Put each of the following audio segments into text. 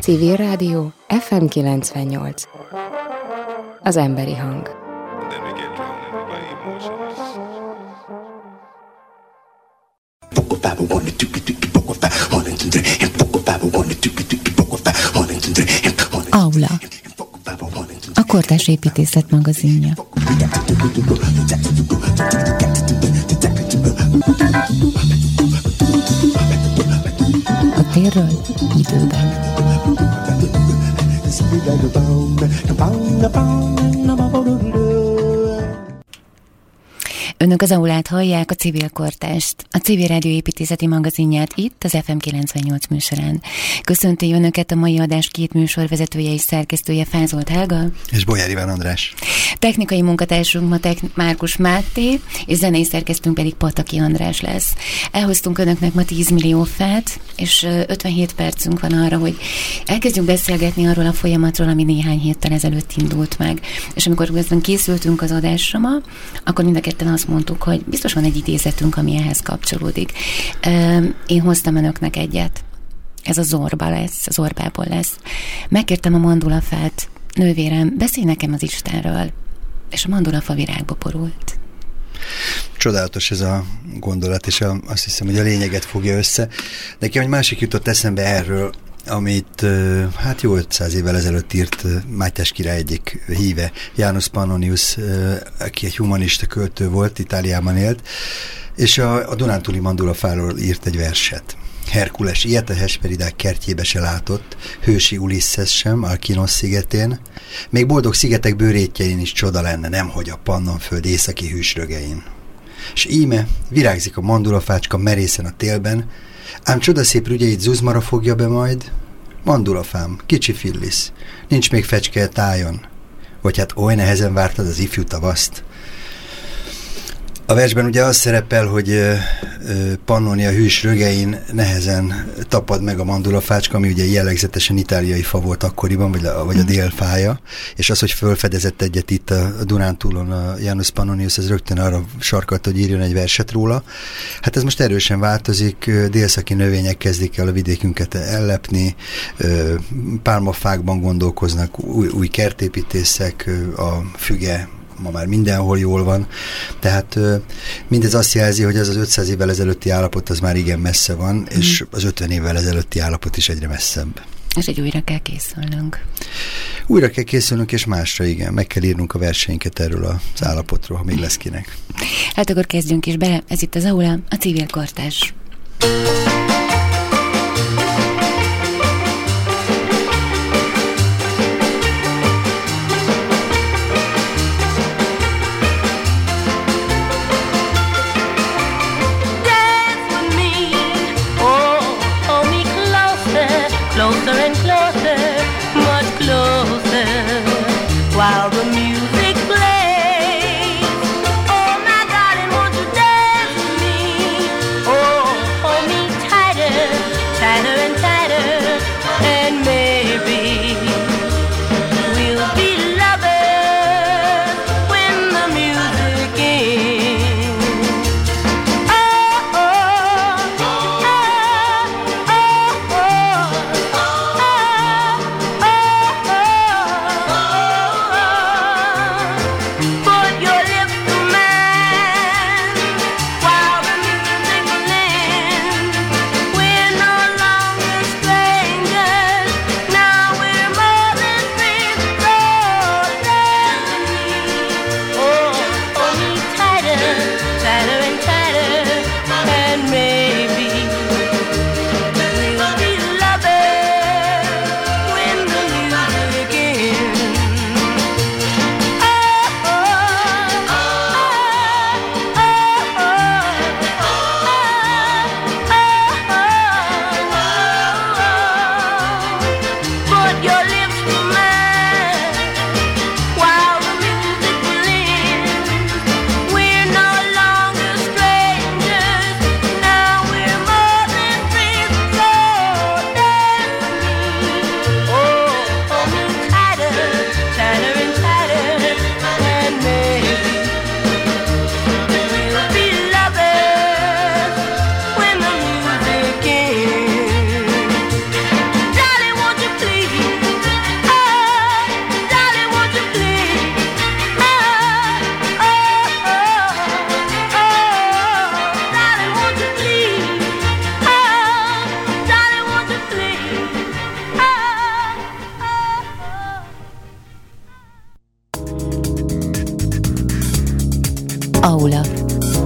Civil Rádió FM 98 Az emberi hang Aula A Kortás Építészet magazinja A térről időben Önök az aulát hallják, a civil kortást, a civil rádió építészeti magazinját itt, az FM 98 műsorán. Köszönti Önöket a mai adás két műsorvezetője és szerkesztője Fázolt Helga. És Bolyár Iván András. Technikai munkatársunk ma Tek- Márkus Máté, és zenei szerkesztünk pedig Pataki András lesz. Elhoztunk Önöknek ma 10 millió fát, és 57 percünk van arra, hogy elkezdjünk beszélgetni arról a folyamatról, ami néhány héttel ezelőtt indult meg. És amikor készültünk az adásra ma, akkor mind a ketten azt mondtuk, hogy biztos van egy idézetünk, ami ehhez kapcsolódik. Én hoztam önöknek egyet. Ez a zorba lesz, az orbából lesz. Megkértem a mandulafát, nővérem, beszélj nekem az Istenről. És a mandulafa virágba porult. Csodálatos ez a gondolat, és azt hiszem, hogy a lényeget fogja össze. Nekem egy másik jutott eszembe erről, amit hát jó 500 évvel ezelőtt írt Mátyás király egyik híve, János Pannonius, aki egy humanista költő volt, Itáliában élt, és a, a Dunántúli Mandulafáról írt egy verset. Herkules ilyet a Hesperidák kertjébe se látott, hősi Ulisses sem, Alkinos szigetén, még boldog szigetek bőrétjein is csoda lenne, nemhogy a Pannonföld északi hűsrögein. S íme virágzik a mandulafácska merészen a télben, ám csodaszép rügyeit Zuzmara fogja be majd, mandulafám, kicsi fillisz, nincs még fecske tájon, vagy hát oly nehezen vártad az ifjú tavaszt, a versben ugye az szerepel, hogy Pannonia hűs rögein nehezen tapad meg a mandulafácska, ami ugye jellegzetesen itáliai fa volt akkoriban, vagy a, vagy a délfája, és az, hogy fölfedezett egyet itt a Dunántúlon a Janus Pannonius, ez rögtön arra sarkalt, hogy írjon egy verset róla. Hát ez most erősen változik, délszaki növények kezdik el a vidékünket ellepni, pálmafákban gondolkoznak új, új kertépítészek, a füge ma már mindenhol jól van. Tehát mindez azt jelzi, hogy ez az 500 évvel ezelőtti állapot az már igen messze van, mm. és az 50 évvel ezelőtti állapot is egyre messzebb. És egy újra kell készülnünk. Újra kell készülnünk, és másra igen. Meg kell írnunk a versenyeket erről az állapotról, ha még lesz kinek. Hát akkor kezdjünk is bele. Ez itt az aula, a civil kortás. Oh,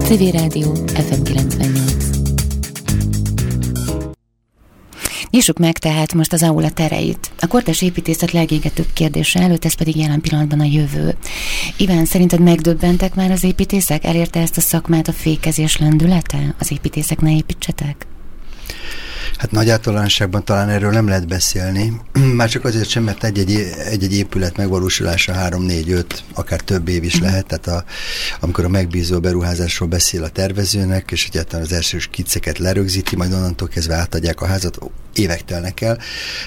Civil Rádió FM 98. Nyissuk meg tehát most az aula tereit. A kortás építészet legégetőbb kérdése előtt, ez pedig jelen pillanatban a jövő. Iván, szerinted megdöbbentek már az építészek? Elérte ezt a szakmát a fékezés lendülete? Az építészek ne építsetek? Hát nagy általánosságban talán erről nem lehet beszélni. Már csak azért sem, mert egy-egy, egy-egy épület megvalósulása 3-4-5, akár több év is mhm. lehet. Tehát a, amikor a megbízó beruházásról beszél a tervezőnek, és egyáltalán az első skiceket lerögzíti, majd onnantól kezdve átadják a házat, évek telnek el.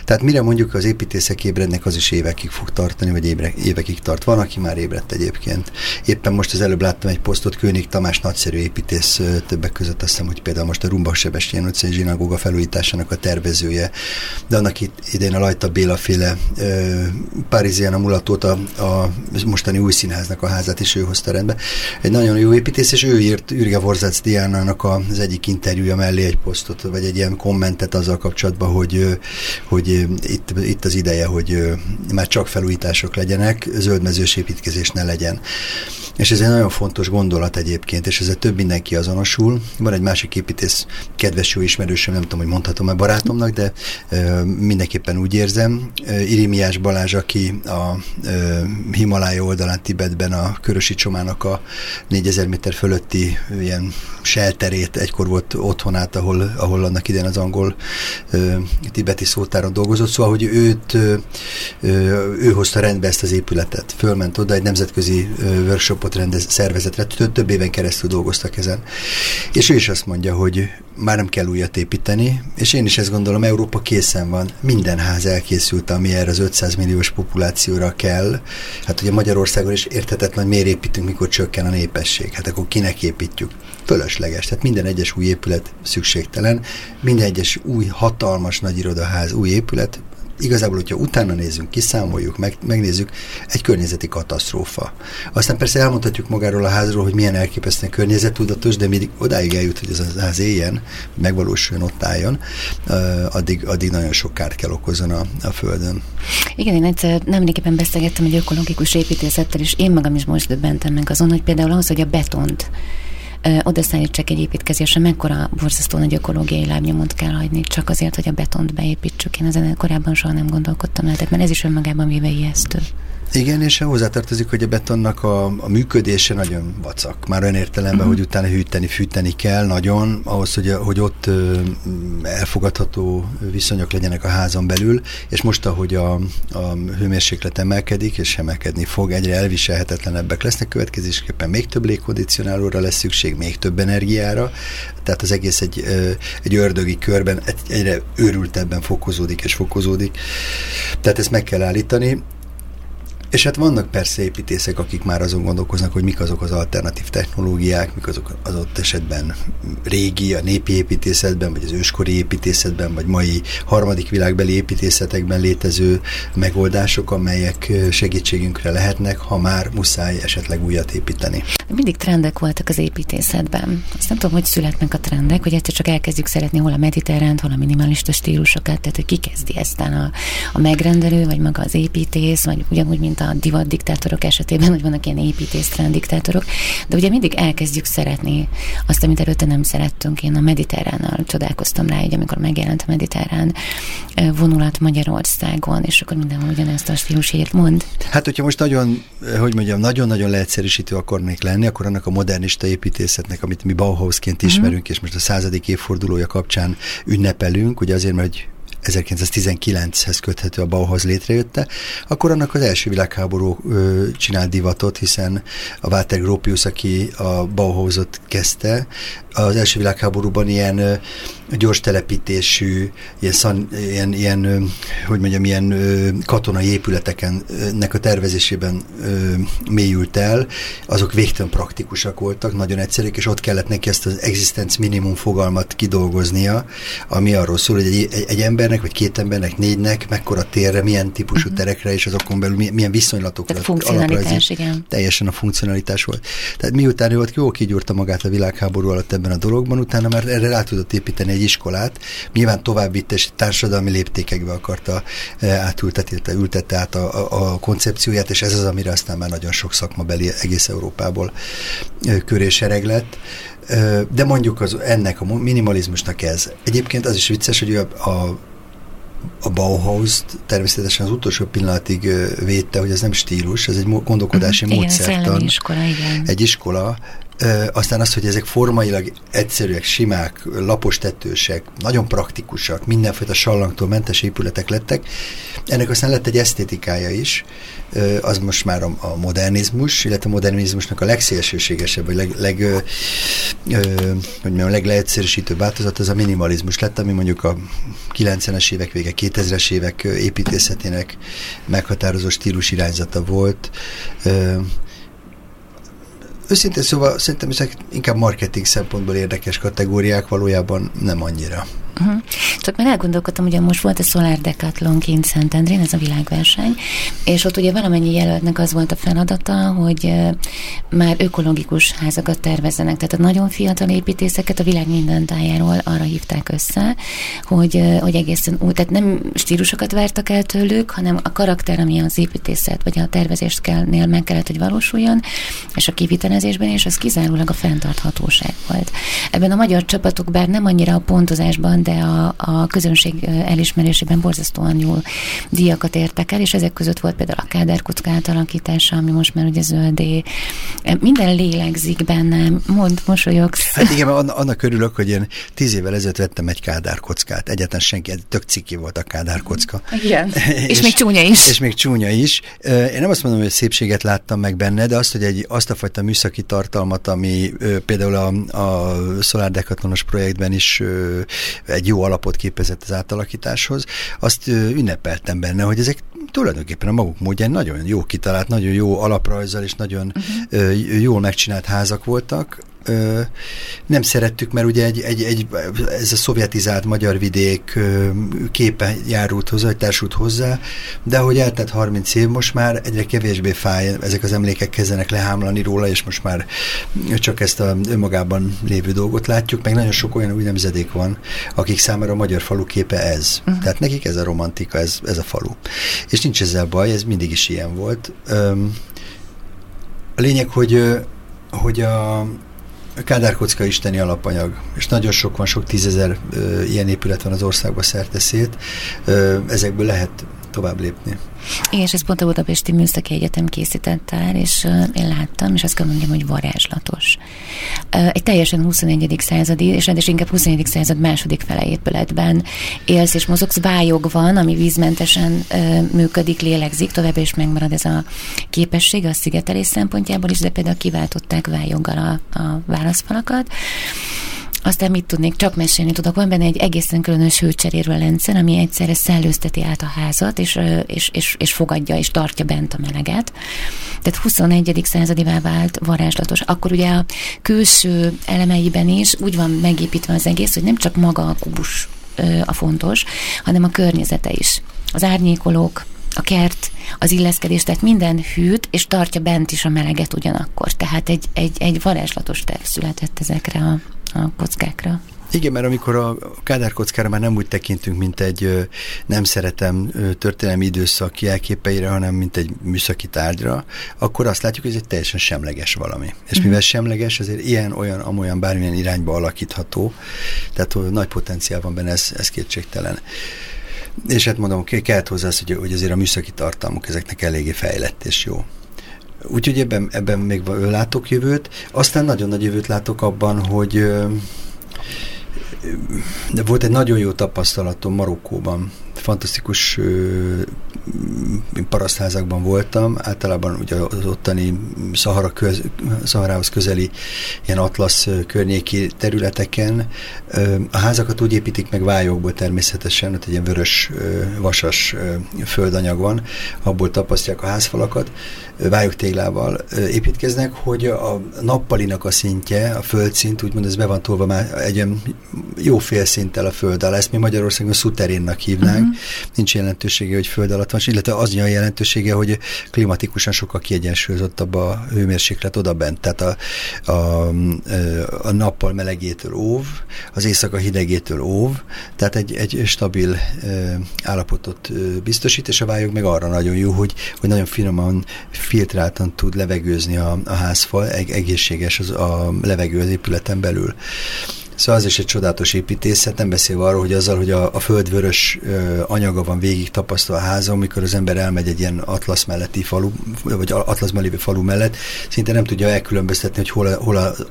Tehát mire mondjuk az építészek ébrednek, az is évekig fog tartani, vagy évre, évekig tart. Van, aki már ébredt egyébként. Éppen most az előbb láttam egy posztot, König Tamás nagyszerű építész többek között, azt hiszem, hogy például most a Rumba Sebestyén utcai zsinagóga felújításának a tervezője, de annak itt idén a Lajta Béla féle Párizien a mulatót a, a mostani új színháznak a házát is ő hozta rendbe. Egy nagyon jó építész, és ő írt Ürge Vorzac Diánának az egyik interjúja mellé egy posztot, vagy egy ilyen kommentet azzal kapcsolatban, hogy, hogy itt, itt az ideje, hogy már csak felújítások legyenek, zöldmezős építkezés ne legyen. És ez egy nagyon fontos gondolat egyébként, és ezzel több mindenki azonosul. Van egy másik építész, kedves jó ismerősöm, nem tudom, hogy mondhatom-e barátomnak, de mindenképpen úgy érzem. Irimiás Balázs, aki a Himalája oldalán Tibetben a Körösi Csomának a 4000 méter fölötti ilyen shelterét, egykor volt otthonát, ahol, ahol annak idén az angol tibeti szótáron dolgozott, szóval, hogy őt, ő hozta rendbe ezt az épületet. Fölment oda, egy nemzetközi workshopot rendez, szervezetre, több, több éven keresztül dolgoztak ezen. És ő is azt mondja, hogy már nem kell újat építeni, és én is ezt gondolom, Európa készen van, minden ház elkészült, ami erre az 500 milliós populációra kell. Hát ugye Magyarországon is érthetetlen, miért építünk, mikor csökken a népesség. Hát akkor kinek építjük? Fölösleges. Tehát minden egyes új épület szükségtelen, minden egyes új hatalmas nagy irodaház, új épület igazából, hogyha utána nézzünk, kiszámoljuk, meg, megnézzük, egy környezeti katasztrófa. Aztán persze elmondhatjuk magáról a házról, hogy milyen elképesztően környezettudatos, de mindig odáig eljut, hogy ez a ház éljen, megvalósuljon, ott álljon, addig, addig nagyon sok kárt kell okozzon a, a Földön. Igen, én egyszer nemrégiben beszélgettem egy ökológikus építészettel, és én magam is most döbbentem meg azon, hogy például ahhoz, hogy a betont odaszállítsák egy építkezésre, mekkora borzasztó nagy ökológiai lábnyomot kell hagyni, csak azért, hogy a betont beépítsük. Én ezen korábban soha nem gondolkodtam el, tehát mert ez is önmagában véve ijesztő. Igen, és hozzátartozik, hogy a betonnak a, a működése nagyon vacak. Már olyan értelemben, uh-huh. hogy utána hűteni, fűteni kell nagyon, ahhoz, hogy, hogy ott elfogadható viszonyok legyenek a házon belül, és most, ahogy a, a hőmérséklet emelkedik, és emelkedni fog, egyre elviselhetetlenebbek lesznek, következésképpen még több légkondicionálóra lesz szükség, még több energiára, tehát az egész egy, egy ördögi körben egyre őrültebben fokozódik és fokozódik. Tehát ezt meg kell állítani, és hát vannak persze építészek, akik már azon gondolkoznak, hogy mik azok az alternatív technológiák, mik azok az ott esetben régi, a népi építészetben, vagy az őskori építészetben, vagy mai harmadik világbeli építészetekben létező megoldások, amelyek segítségünkre lehetnek, ha már muszáj esetleg újat építeni. Mindig trendek voltak az építészetben. Azt nem tudom, hogy születnek a trendek, hogy egyszer csak elkezdjük szeretni hol a mediterránt, hol a minimalista stílusokat, tehát hogy ki kezdi eztán a, a megrendelő, vagy maga az építész, vagy ugyanúgy, mint a divat diktátorok esetében, hogy vannak ilyen építésztrend diktátorok, de ugye mindig elkezdjük szeretni azt, amit előtte nem szerettünk. Én a mediterránnal csodálkoztam rá, hogy amikor megjelent a mediterrán vonulat Magyarországon, és akkor mindenhol ugyanezt a stílusért mond. Hát, hogyha most nagyon, hogy mondjam, nagyon-nagyon leegyszerűsítő akarnék lenni, akkor annak a modernista építészetnek, amit mi Bauhausként ismerünk, uh-huh. és most a századik évfordulója kapcsán ünnepelünk, ugye azért, mert 1919-hez köthető a Bauhaus létrejötte, akkor annak az első világháború ö, csinált divatot, hiszen a Walter Gropius, aki a Bauhausot kezdte, az első világháborúban ilyen ö, gyors telepítésű, ilyen, szan, ilyen, ilyen hogy mondjam, ilyen ö, katonai épületekennek a tervezésében ö, mélyült el, azok végtelen praktikusak voltak, nagyon egyszerűek, és ott kellett neki ezt az existence minimum fogalmat kidolgoznia, ami arról szól, hogy egy, egy, egy embernek, vagy két embernek, négynek, mekkora térre, milyen típusú uh-huh. terekre, és azokon belül milyen, milyen viszonylatokra. Tehát funkcionalitás, igen. Teljesen a funkcionalitás volt. Tehát miután ő ott jól kigyúrta magát a világháború alatt ebben a dologban, utána már erre rá tudott építeni egy iskolát, nyilván tovább vitte, és társadalmi léptékekbe akarta e, átültetni, ültette át a, a, a koncepcióját, és ez az, amire aztán már nagyon sok szakmabeli egész Európából e, köré sereg lett. De mondjuk az, ennek a minimalizmusnak ez. Egyébként az is vicces, hogy a, a a Bauhaus természetesen az utolsó pillanatig védte, hogy ez nem stílus, ez egy gondolkodási módszertan. Igen, iskola, igen. Egy iskola, aztán az, hogy ezek formailag egyszerűek, simák, lapos tetősek, nagyon praktikusak, mindenfajta sallangtól mentes épületek lettek. Ennek aztán lett egy esztétikája is, az most már a, modernizmus, illetve a modernizmusnak a legszélsőségesebb, vagy leg, leg, ö, hogy mondjam, legleegyszerűsítőbb változat az a minimalizmus lett, ami mondjuk a 90-es évek vége, 2000-es évek építészetének meghatározó stílus irányzata volt. Ö, Őszintén szóval szerintem ezek inkább marketing szempontból érdekes kategóriák, valójában nem annyira. Uh-huh. Csak már elgondolkodtam, ugye most volt a Solar Decathlon kint Szentendrén, ez a világverseny, és ott ugye valamennyi jelöltnek az volt a feladata, hogy már ökológikus házakat tervezzenek, tehát a nagyon fiatal építészeket a világ minden tájáról arra hívták össze, hogy, hogy egészen úgy, tehát nem stílusokat vártak el tőlük, hanem a karakter, ami az építészet vagy a tervezést kellnél meg kellett, hogy valósuljon, és a kivitelezésben, és az kizárólag a fenntarthatóság volt. Ebben a magyar csapatok bár nem annyira a pontozásban, de a, a közönség elismerésében borzasztóan jól díjakat értek el, és ezek között volt például a kádárkocka átalakítása, ami most már ugye zöldé. Minden lélegzik bennem, mond, mosolyogsz. Hát igen, annak örülök, hogy én tíz évvel ezelőtt vettem egy kádárkockát. Egyetlen senki, tök ciki volt a kádárkocka. Igen, és, és még csúnya is. És még csúnya is. Én nem azt mondom, hogy szépséget láttam meg benne, de azt, hogy egy, azt a fajta műszaki tartalmat, ami például a, a Solar Decathlonos projektben is egy jó alapot képezett az átalakításhoz, azt ünnepeltem benne, hogy ezek tulajdonképpen a maguk módján nagyon jó kitalált, nagyon jó alaprajzzal és nagyon uh-huh. jól megcsinált házak voltak, ö, nem szerettük, mert ugye egy, egy, egy, ez a szovjetizált magyar vidék ö, képe járult hozzá, vagy társult hozzá, de ahogy eltett 30 év, most már egyre kevésbé fáj, ezek az emlékek kezdenek lehámlani róla, és most már csak ezt a önmagában lévő dolgot látjuk, meg nagyon sok olyan új nemzedék van, akik számára a magyar falu képe ez. Uh-huh. Tehát nekik ez a romantika, ez, ez a falu. És nincs ezzel baj, ez mindig is ilyen volt. a lényeg, hogy hogy a, kádárkocka isteni alapanyag, és nagyon sok van, sok tízezer ilyen épület van az országban szerteszét, ö, ezekből lehet tovább lépni. Igen, és ez pont a Budapesti Műszaki Egyetem készített el, és én láttam, és azt kell mondjam, hogy varázslatos. Egy teljesen 21. századi, és rendes inkább 21. század második fele épületben élsz és mozogsz, vályog van, ami vízmentesen működik, lélegzik, tovább is megmarad ez a képesség a szigetelés szempontjából is, de például kiváltották vályoggal a, a válaszfalakat. Aztán mit tudnék, csak mesélni tudok. Van benne egy egészen különös hőcserérő rendszer, ami egyszerre szellőzteti át a házat, és, és, és, és fogadja, és tartja bent a meleget. Tehát 21. századivá vált varázslatos. Akkor ugye a külső elemeiben is úgy van megépítve az egész, hogy nem csak maga a kubus a fontos, hanem a környezete is. Az árnyékolók, a kert, az illeszkedés, tehát minden hűt, és tartja bent is a meleget ugyanakkor. Tehát egy, egy, egy varázslatos terv született ezekre a a kockákra. Igen, mert amikor a Kádár kockára már nem úgy tekintünk, mint egy nem szeretem történelmi időszak jelképeire, hanem mint egy műszaki tárgyra, akkor azt látjuk, hogy ez egy teljesen semleges valami. És uh-huh. mivel semleges, ezért ilyen, olyan, amolyan bármilyen irányba alakítható, tehát nagy potenciál van benne, ez, ez kétségtelen. És hát mondom, kellett hozzá az, hogy, hogy azért a műszaki tartalmuk ezeknek eléggé fejlett és jó. Úgyhogy ebben, ebben még látok jövőt. Aztán nagyon nagy jövőt látok abban, hogy de volt egy nagyon jó tapasztalatom Marokkóban. Fantasztikus parasztházakban voltam, általában ugye az ottani Szahara köz, Szaharához közeli ilyen atlasz környéki területeken. A házakat úgy építik meg vályokból természetesen, ott egy ilyen vörös, vasas földanyag van, abból tapasztják a házfalakat, vályogtéglával építkeznek, hogy a nappalinak a szintje, a földszint, úgymond ez be van tolva már egy jó fél szinttel a föld alá. Ezt mi Magyarországon szuterénnak hívnánk. Uh-huh. Nincs jelentősége, hogy föld alatt van, illetve az a jelentősége, hogy klimatikusan sokkal kiegyensúlyozottabb a hőmérséklet oda bent. Tehát a, a, a nappal melegétől óv, az éjszaka hidegétől óv, tehát egy, egy stabil állapotot biztosít, és a vályog meg arra nagyon jó, hogy, hogy nagyon finoman, filtráltan tud levegőzni a, a házfal, egészséges az a levegő az épületen belül. Szóval az is egy csodálatos építészet, nem beszélve arról, hogy azzal, hogy a, a földvörös ö, anyaga van végig tapasztalva a házon, amikor az ember elmegy egy ilyen atlasz melletti falu, vagy atlaszban lévő falu mellett, szinte nem tudja elkülönböztetni, hogy hol, hol az,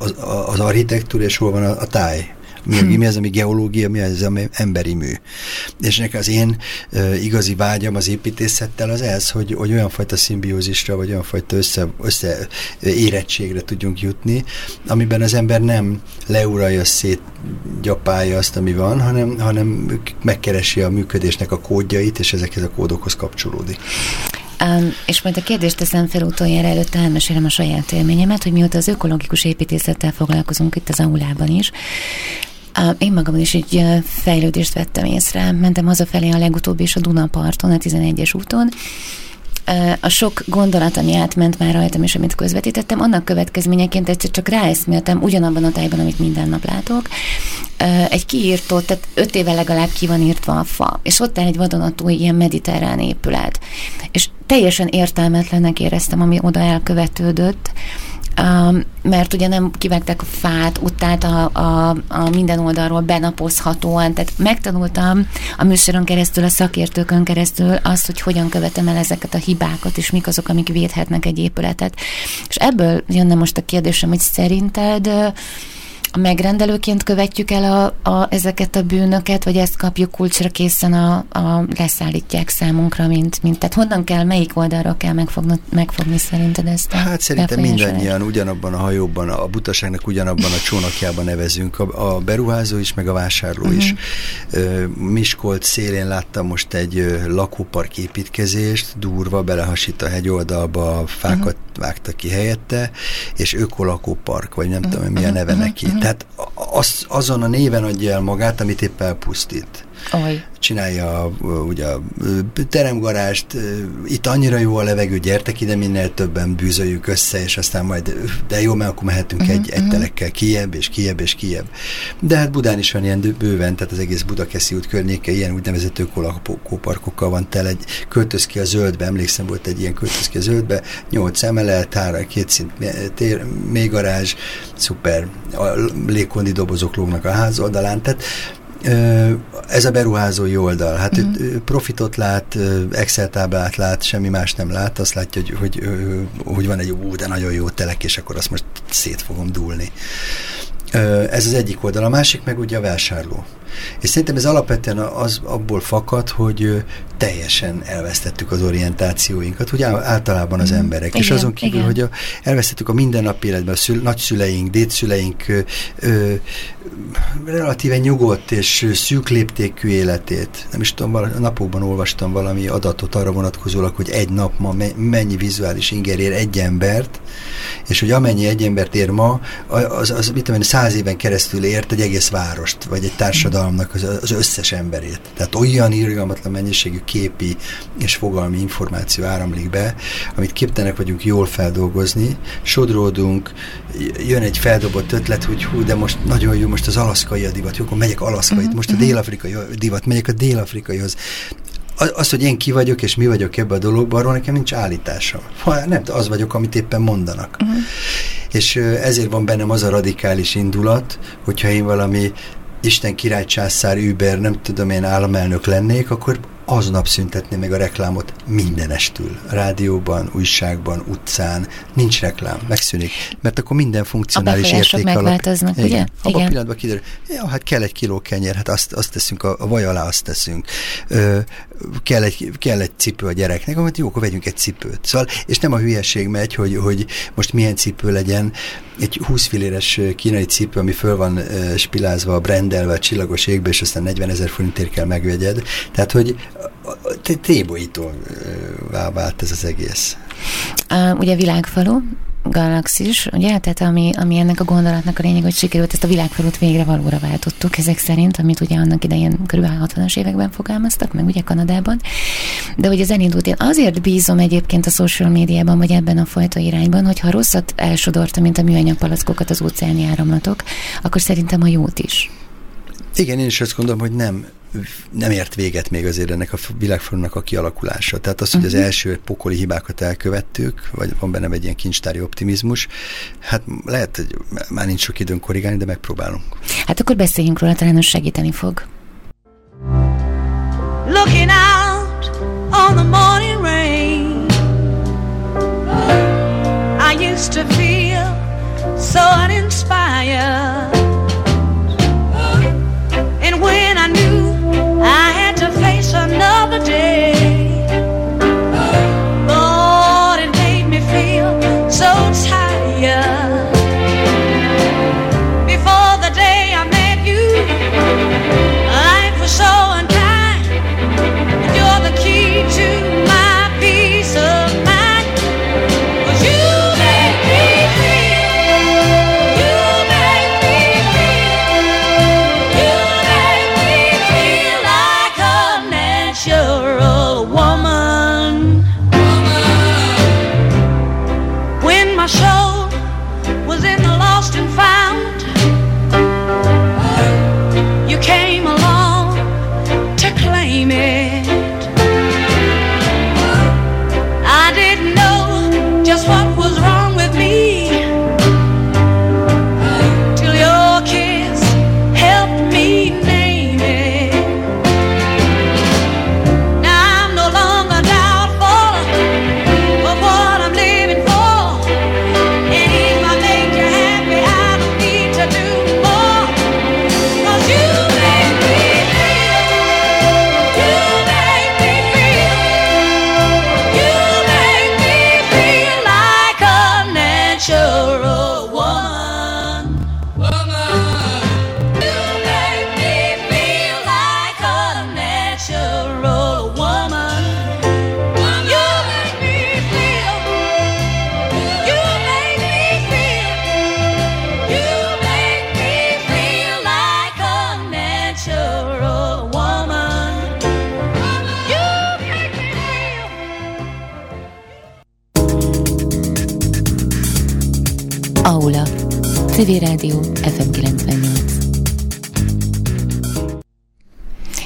az architektúra és hol van a, a táj mi, hm. mi az, ami geológia, mi az, ami emberi mű. És nekem az én igazi vágyam az építészettel az ez, hogy, hogy olyan fajta szimbiózisra, vagy olyan fajta össze, össze érettségre tudjunk jutni, amiben az ember nem leuralja szét, gyapálja azt, ami van, hanem, hanem megkeresi a működésnek a kódjait, és ezekhez a kódokhoz kapcsolódik. Um, és majd a kérdést teszem fel utoljára előtt elmesélem a saját élményemet, hogy mióta az ökológikus építészettel foglalkozunk itt az aulában is, én magamon is egy fejlődést vettem észre. Mentem hazafelé a legutóbb is a Dunaparton, a 11-es úton, a sok gondolat, ami átment már rajtam, és amit közvetítettem, annak következményeként egyszer csak ráeszméltem ugyanabban a tájban, amit minden nap látok, egy kiírtott, tehát öt éve legalább ki van írtva a fa, és ott áll egy vadonatúj ilyen mediterrán épület. És teljesen értelmetlennek éreztem, ami oda elkövetődött, mert ugye nem kivágták a fát, ott állt a, a, a minden oldalról benapozhatóan, tehát megtanultam a műsoron keresztül, a szakértőkön keresztül azt, hogy hogyan követem el ezeket a hibákat, és mik azok, amik védhetnek egy épületet. És ebből jönne most a kérdésem, hogy szerinted a megrendelőként követjük el a, a, ezeket a bűnöket, vagy ezt kapjuk kulcsra készen a, a leszállítják számunkra, mint, mint tehát honnan kell, melyik oldalra kell megfogni, megfogni szerinted ezt? Hát szerintem mindannyian ugyanabban a hajóban, a butaságnak ugyanabban a csónakjában nevezünk, a, a beruházó is, meg a vásárló uh-huh. is. Miskolt szélén láttam most egy lakópark építkezést, durva, belehasít a hegyoldalba, fákat uh-huh. vágtak ki helyette, és ökolakópark, vagy nem uh-huh. tudom, mi a neve uh-huh. neki. Tehát az, azon a néven adja el magát, amit éppen elpusztít. Oly. Csinálja ugye a teremgarást, itt annyira jó a levegő, gyertek ide, minél többen bűzöljük össze, és aztán majd, de jó, mert akkor mehetünk uh-huh, egy, uh-huh. egy mhm. telekkel kiebb, és kiebb, és kiebb. De hát Budán is van ilyen bőven, tehát az egész Budakeszi út környéke ilyen úgynevezett ökolakóparkokkal van tel, egy költöz ki a zöldbe, emlékszem, volt egy ilyen költöz ki a zöldbe, nyolc emelet, hára, két szint tér, még garázs, szuper, a légkondi dobozok lógnak a ház oldalán, tehát ez a beruházói oldal. Hát uh-huh. profitot lát, Excel táblát lát, semmi más nem lát, azt látja, hogy, hogy, hogy van egy ú, de nagyon jó telek, és akkor azt most szét fogom dúlni. Ez az egyik oldal. A másik meg ugye a vásárló. És szerintem ez alapvetően az abból fakad, hogy teljesen elvesztettük az orientációinkat, ugye általában az mm. emberek. Igen, és azon kívül, igen. hogy a, elvesztettük a mindennapi életben a szül, nagyszüleink, dédszüleink ö, ö, relatíve nyugodt és szűk léptékű életét. Nem is tudom, a napokban olvastam valami adatot arra vonatkozólag, hogy egy nap ma mennyi vizuális inger ér egy embert, és hogy amennyi egy embert ér ma, az, az mit tudom, száz éven keresztül ért egy egész várost, vagy egy társadalomnak az, az összes emberét. Tehát olyan irgalmatlan mennyiségű képi és fogalmi információ áramlik be, amit képtelenek vagyunk jól feldolgozni, sodródunk, jön egy feldobott ötlet, hogy hú, de most nagyon jó, most az alaszkai a divat, jó, akkor megyek alaszkai, uh-huh, most a mhm. dél-afrikai divat, megyek a dél-afrikaihoz az, hogy én ki vagyok, és mi vagyok ebbe a dologban, arról nekem nincs állításom. Ha nem, az vagyok, amit éppen mondanak. Uh-huh. És ezért van bennem az a radikális indulat, hogyha én valami Isten király császár Uber, nem tudom én államelnök lennék, akkor aznap szüntetné meg a reklámot mindenestül. Rádióban, újságban, utcán, nincs reklám, megszűnik. Mert akkor minden funkcionális érték alap. megváltoznak, igen, ugye? Abban a pillanatban kiderül, ja, hát kell egy kiló kenyér, hát azt, azt teszünk, a, a vaj alá azt teszünk. Ö, kell, egy, kell egy cipő a gyereknek, amit jó, akkor vegyünk egy cipőt. Szóval, és nem a hülyeség megy, hogy, hogy most milyen cipő legyen, egy 20 filéres kínai cipő, ami föl van spilázva, brendelve a csillagos égbe, és aztán 40 ezer forintért kell megvegyed. Tehát, hogy tébolyító vált ez az egész. Ugye világfalu, galaxis, ugye, tehát ami, ami ennek a gondolatnak a lényeg, hogy sikerült ezt a világfelút végre valóra váltottuk ezek szerint, amit ugye annak idején kb. 60-as években fogalmaztak, meg ugye Kanadában. De hogy az elindult, én azért bízom egyébként a social médiában, vagy ebben a fajta irányban, hogy ha rosszat elsodorta, mint a műanyag palackokat az óceáni áramlatok, akkor szerintem a jót is. Igen, én is azt gondolom, hogy nem nem ért véget még azért ennek a világformának a kialakulása. Tehát az, hogy az mhm. első pokoli hibákat elkövettük, vagy van bennem egy ilyen kincstári optimizmus, hát lehet, hogy már nincs sok időn korrigálni, de megpróbálunk. Hát akkor beszéljünk róla, talán segíteni fog. Looking out on the morning rain I used to feel so uninspired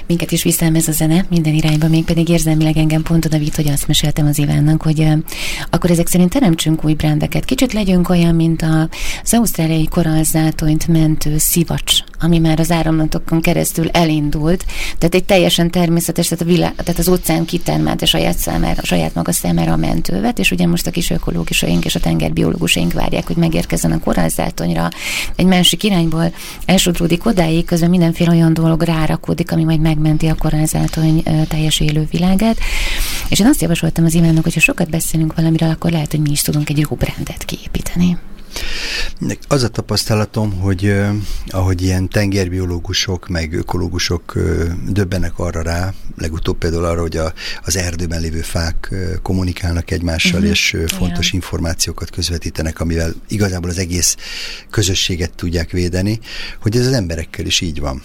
minket is viszel ez a zene minden irányba, még pedig érzelmileg engem pont oda vitt, hogy azt meséltem az Ivánnak, hogy uh, akkor ezek szerint teremtsünk új brendeket. Kicsit legyünk olyan, mint a, az ausztráliai korallzátonyt mentő szivacs, ami már az áramlatokon keresztül elindult, tehát egy teljesen természetes, tehát, a világ, tehát az óceán kitermelt a saját, számára, a saját maga számára a mentővet, és ugye most a kis ökológusaink és a tengerbiológusaink várják, hogy megérkezzen a korallzátonyra egy másik irányból, elsodródik odáig, közben mindenféle olyan dolog rárakódik, ami majd meg megmenti a korányzátony teljes élő világát. És én azt javasoltam az Ivánnak, hogyha sokat beszélünk valamiről, akkor lehet, hogy mi is tudunk egy jó brandet kiépíteni. Az a tapasztalatom, hogy ahogy ilyen tengerbiológusok, meg ökológusok döbbenek arra rá, legutóbb például arra, hogy a, az erdőben lévő fák kommunikálnak egymással, uh-huh. és fontos yeah. információkat közvetítenek, amivel igazából az egész közösséget tudják védeni, hogy ez az emberekkel is így van.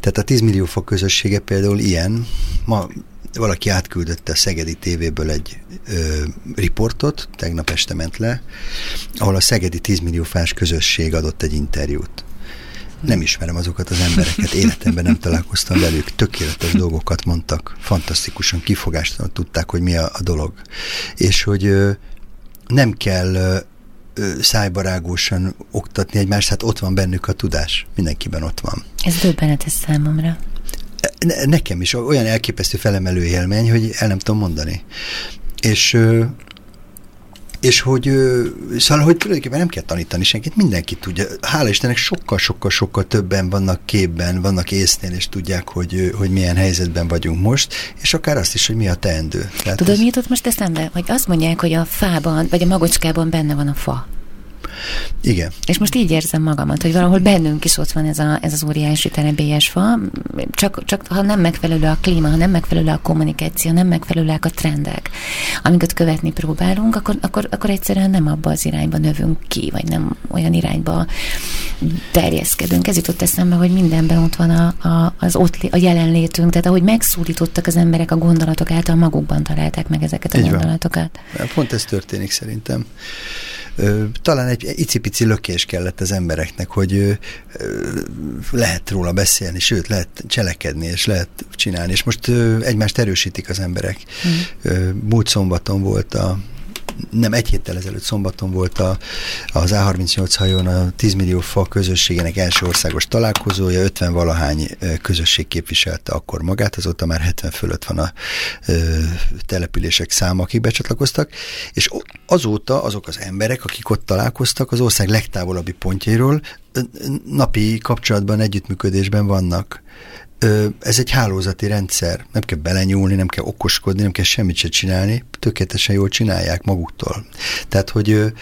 Tehát a 10 millió fok közössége például ilyen, ma valaki átküldötte a Szegedi tévéből egy ö, riportot, tegnap este ment le, ahol a Szegedi 10 millió fás közösség adott egy interjút. Nem ismerem azokat az embereket, életemben nem találkoztam velük, tökéletes dolgokat mondtak, fantasztikusan kifogástalan tudták, hogy mi a, a dolog. És hogy ö, nem kell ö, szájbarágósan oktatni egymást, hát ott van bennük a tudás. Mindenkiben ott van. Ez döbbenetes számomra. Ne, nekem is olyan elképesztő felemelő élmény, hogy el nem tudom mondani. És és hogy, szóval, hogy tulajdonképpen nem kell tanítani senkit, mindenki tudja. Hála Istennek sokkal-sokkal-sokkal többen vannak képben, vannak észnél, és tudják, hogy, hogy milyen helyzetben vagyunk most, és akár azt is, hogy mi a teendő. Tehát Tudod, ez... mi jutott most eszembe? Hogy azt mondják, hogy a fában, vagy a magocskában benne van a fa. Igen. És most így érzem magamat, hogy valahol bennünk is ott van ez, a, ez az óriási terebélyes fa, csak, csak ha nem megfelelő a klíma, ha nem megfelelő a kommunikáció, nem megfelelőek a trendek, amiket követni próbálunk, akkor, akkor, akkor egyszerűen nem abba az irányba növünk ki, vagy nem olyan irányba terjeszkedünk. Ez jutott eszembe, hogy mindenben ott van a, a, az ott, a jelenlétünk, tehát ahogy megszólítottak az emberek a gondolatok által, magukban találták meg ezeket a Így van. gondolatokat. Pont ez történik szerintem. Talán egy icipici lökés kellett az embereknek, hogy lehet róla beszélni, sőt, lehet cselekedni, és lehet csinálni. És most egymást erősítik az emberek. Mm. Múlt szombaton volt a nem egy héttel ezelőtt szombaton volt a, az A38 hajón a 10 millió fa közösségének első országos találkozója, 50 valahány közösség képviselte akkor magát, azóta már 70 fölött van a ö, települések száma, akik becsatlakoztak, és azóta azok az emberek, akik ott találkoztak, az ország legtávolabbi pontjairól napi kapcsolatban, együttműködésben vannak. Ez egy hálózati rendszer, nem kell belenyúlni, nem kell okoskodni, nem kell semmit se csinálni, tökéletesen jól csinálják maguktól. Tehát, hogy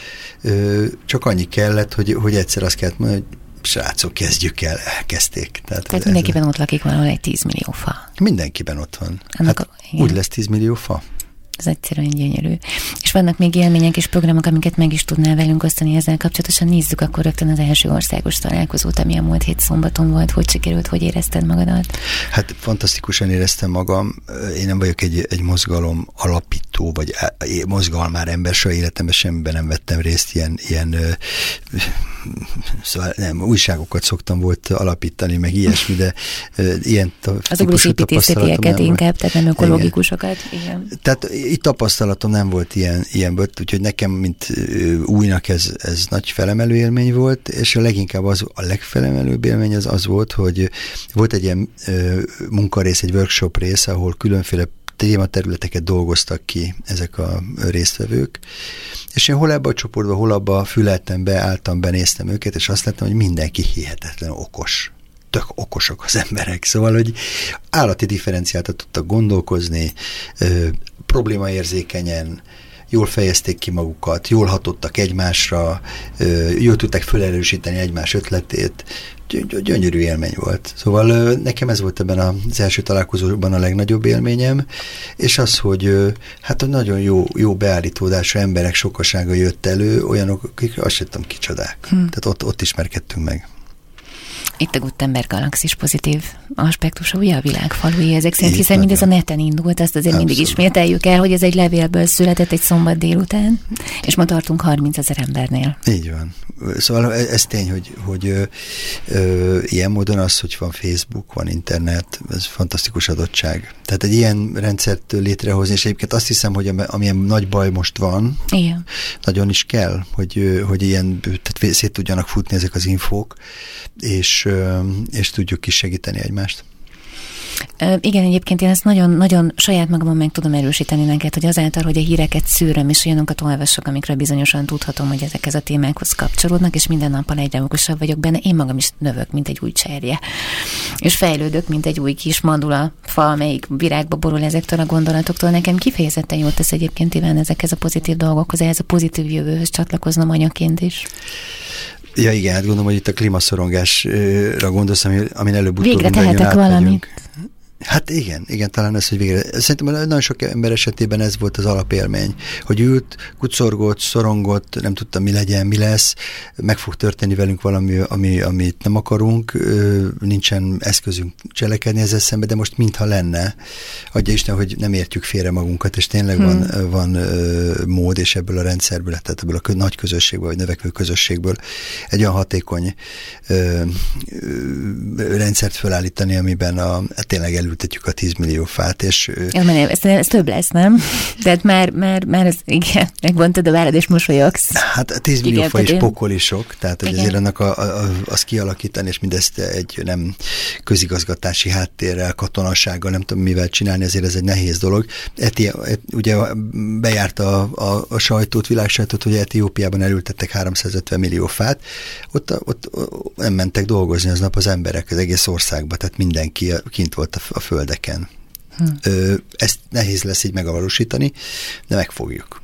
csak annyi kellett, hogy, hogy egyszer azt kellett mondani, hogy srácok, kezdjük el, elkezdték. Tehát, Tehát ez- mindenkiben ott lakik valahol egy 10 millió fa. Mindenkiben ott van. Annak hát a- igen. úgy lesz 10 millió fa. Ez egyszerűen gyönyörű. És vannak még élmények és programok, amiket meg is tudnál velünk osztani ezzel kapcsolatosan. Nézzük akkor rögtön az első országos találkozót, ami a múlt hét szombaton volt. Hogy sikerült, hogy érezted magadat? Hát fantasztikusan éreztem magam. Én nem vagyok egy, egy mozgalom alapító, vagy mozgalmár ember, soha életemben semmiben nem vettem részt ilyen, ilyen szóval nem, újságokat szoktam volt alapítani, meg ilyesmi, de ilyen Az típusú ugrós tapasztalatom építészetieket nem volt. inkább, tehát nem ökológikusokat. Igen. Tehát itt tapasztalatom nem volt ilyen, ilyenből, úgyhogy nekem, mint újnak ez, ez nagy felemelő élmény volt, és a leginkább az, a legfelemelőbb élmény az az volt, hogy volt egy ilyen munkarész, egy workshop rész, ahol különféle tématerületeket dolgoztak ki ezek a résztvevők, és én hol ebbe a csoportba, hol abba füleltem be, álltam, benéztem őket, és azt láttam, hogy mindenki hihetetlen okos tök okosak az emberek, szóval, hogy állati differenciáltat tudtak gondolkozni, ö, problémaérzékenyen, jól fejezték ki magukat, jól hatottak egymásra, ö, jól tudták felerősíteni egymás ötletét, Gy- gy- gyönyörű élmény volt. Szóval nekem ez volt ebben az első találkozóban a legnagyobb élményem, és az, hogy hát hogy nagyon jó, jó beállítódású emberek sokasága jött elő, olyanok, akik azt tudom kicsodák. Hm. Tehát ott, ott ismerkedtünk meg. Itt a Gutenberg galaxis pozitív aspektusa, ugye a világ falui ezek szerint, Így hiszen mindez a neten indult, azt azért mindig Abszolút. ismételjük el, hogy ez egy levélből született egy szombat délután, és ma tartunk 30 ezer embernél. Így van. Szóval ez, ez tény, hogy, hogy ö, ö, ilyen módon az, hogy van Facebook, van internet, ez fantasztikus adottság. Tehát egy ilyen rendszert létrehozni, és egyébként azt hiszem, hogy am- amilyen nagy baj most van, Igen. nagyon is kell, hogy, hogy ilyen, tehát szét tudjanak futni ezek az infók, és, ö, és tudjuk is segíteni egymást. Igen, egyébként én ezt nagyon, nagyon saját magamon meg tudom erősíteni neked, hogy azáltal, hogy a híreket szűröm, és olyanokat olvasok, amikről bizonyosan tudhatom, hogy ezekhez a témákhoz kapcsolódnak, és minden nappal egyre okosabb vagyok benne, én magam is növök, mint egy új cserje. És fejlődök, mint egy új kis mandula fa, amelyik virágba borul ezektől a gondolatoktól. Nekem kifejezetten jót tesz egyébként Iván ezekhez a pozitív dolgokhoz, ehhez a pozitív jövőhöz csatlakoznom anyaként is. Ja igen, hát gondolom, hogy itt a klímaszorongásra gondolsz, ami, amin előbb-utóbb Végre tehetek valamit. vagyunk. Hát igen, igen, talán ez, hogy végre. Szerintem nagyon sok ember esetében ez volt az alapélmény, hogy ült, kucorgott, szorongott, nem tudta, mi legyen, mi lesz, meg fog történni velünk valami, ami, amit nem akarunk, nincsen eszközünk cselekedni ezzel szembe, de most mintha lenne. Adja Isten, hogy nem értjük félre magunkat, és tényleg hmm. van, van mód, és ebből a rendszerből, tehát ebből a nagy közösségből, vagy növekvő közösségből egy olyan hatékony rendszert felállítani, amiben a, tényleg elültetjük a 10 millió fát, és Ja, mert ez, ez több lesz, nem? Tehát már, már, már ez, igen, megvontad a várad és mosolyogsz. Hát a 10 millió Igen, fa is én- pokoli sok, tehát hogy Igen. azért annak a, a, a, azt kialakítani, és mindezt egy nem közigazgatási háttérrel, katonassággal, nem tudom mivel csinálni, azért ez egy nehéz dolog. Eti, et, ugye bejárta a, a, a sajtót, világsajtót, hogy Etiópiában elültettek 350 millió fát, ott, ott, ott nem mentek dolgozni aznap az emberek az egész országba, tehát mindenki kint volt a, a földeken. Hm. Ezt nehéz lesz így megvalósítani, de megfogjuk.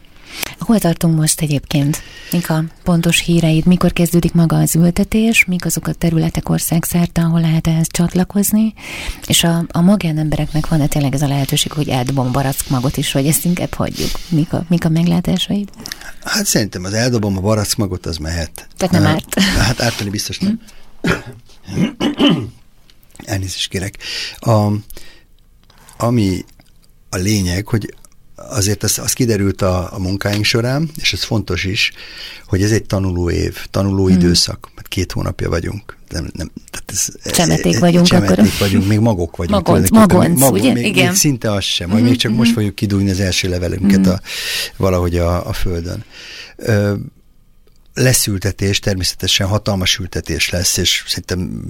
Hol tartunk most egyébként? Mik a pontos híreid? Mikor kezdődik maga az ültetés? Mik azok a területek országszerte, ahol lehet ehhez csatlakozni? És a, a magánembereknek van-e tényleg ez a lehetőség, hogy eldobom barack magot is, vagy ezt inkább hagyjuk? Mik a, mik a meglátásaid? Hát szerintem az eldobom a barackmagot, az mehet. Tehát nem Hát- árt. Hát ártani biztos nem. Elnézést kérek. A, ami a lényeg, hogy azért az, az kiderült a, a munkáink során, és ez fontos is, hogy ez egy tanuló év, tanuló Hmm. időszak, mert két hónapja vagyunk. Nem, nem, tehát ez, Csemeték vagyunk csemeték akkor. vagyunk, még magok vagyunk. Magonc, magonc, Még ugye? Még, Igen. Még szinte az sem, majd még csak most fogjuk kidújni az első levelünket a, valahogy a, a földön. Ö, lesz ültetés, természetesen hatalmas ültetés lesz, és szerintem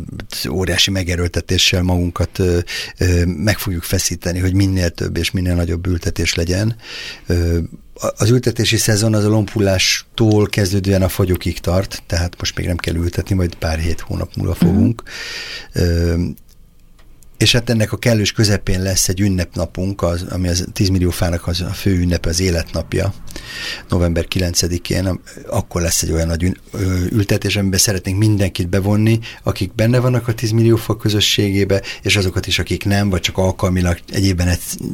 óriási megerőltetéssel magunkat ö, ö, meg fogjuk feszíteni, hogy minél több és minél nagyobb ültetés legyen. Ö, az ültetési szezon az a lompullástól kezdődően a fagyokig tart, tehát most még nem kell ültetni, majd pár hét hónap múlva fogunk. Ö, és hát ennek a kellős közepén lesz egy ünnepnapunk, az, ami az 10 millió fának az a fő ünnepe, az életnapja, november 9-én, akkor lesz egy olyan nagy ültetés, amiben szeretnénk mindenkit bevonni, akik benne vannak a 10 millió fa közösségébe, és azokat is, akik nem, vagy csak alkalmilag egy,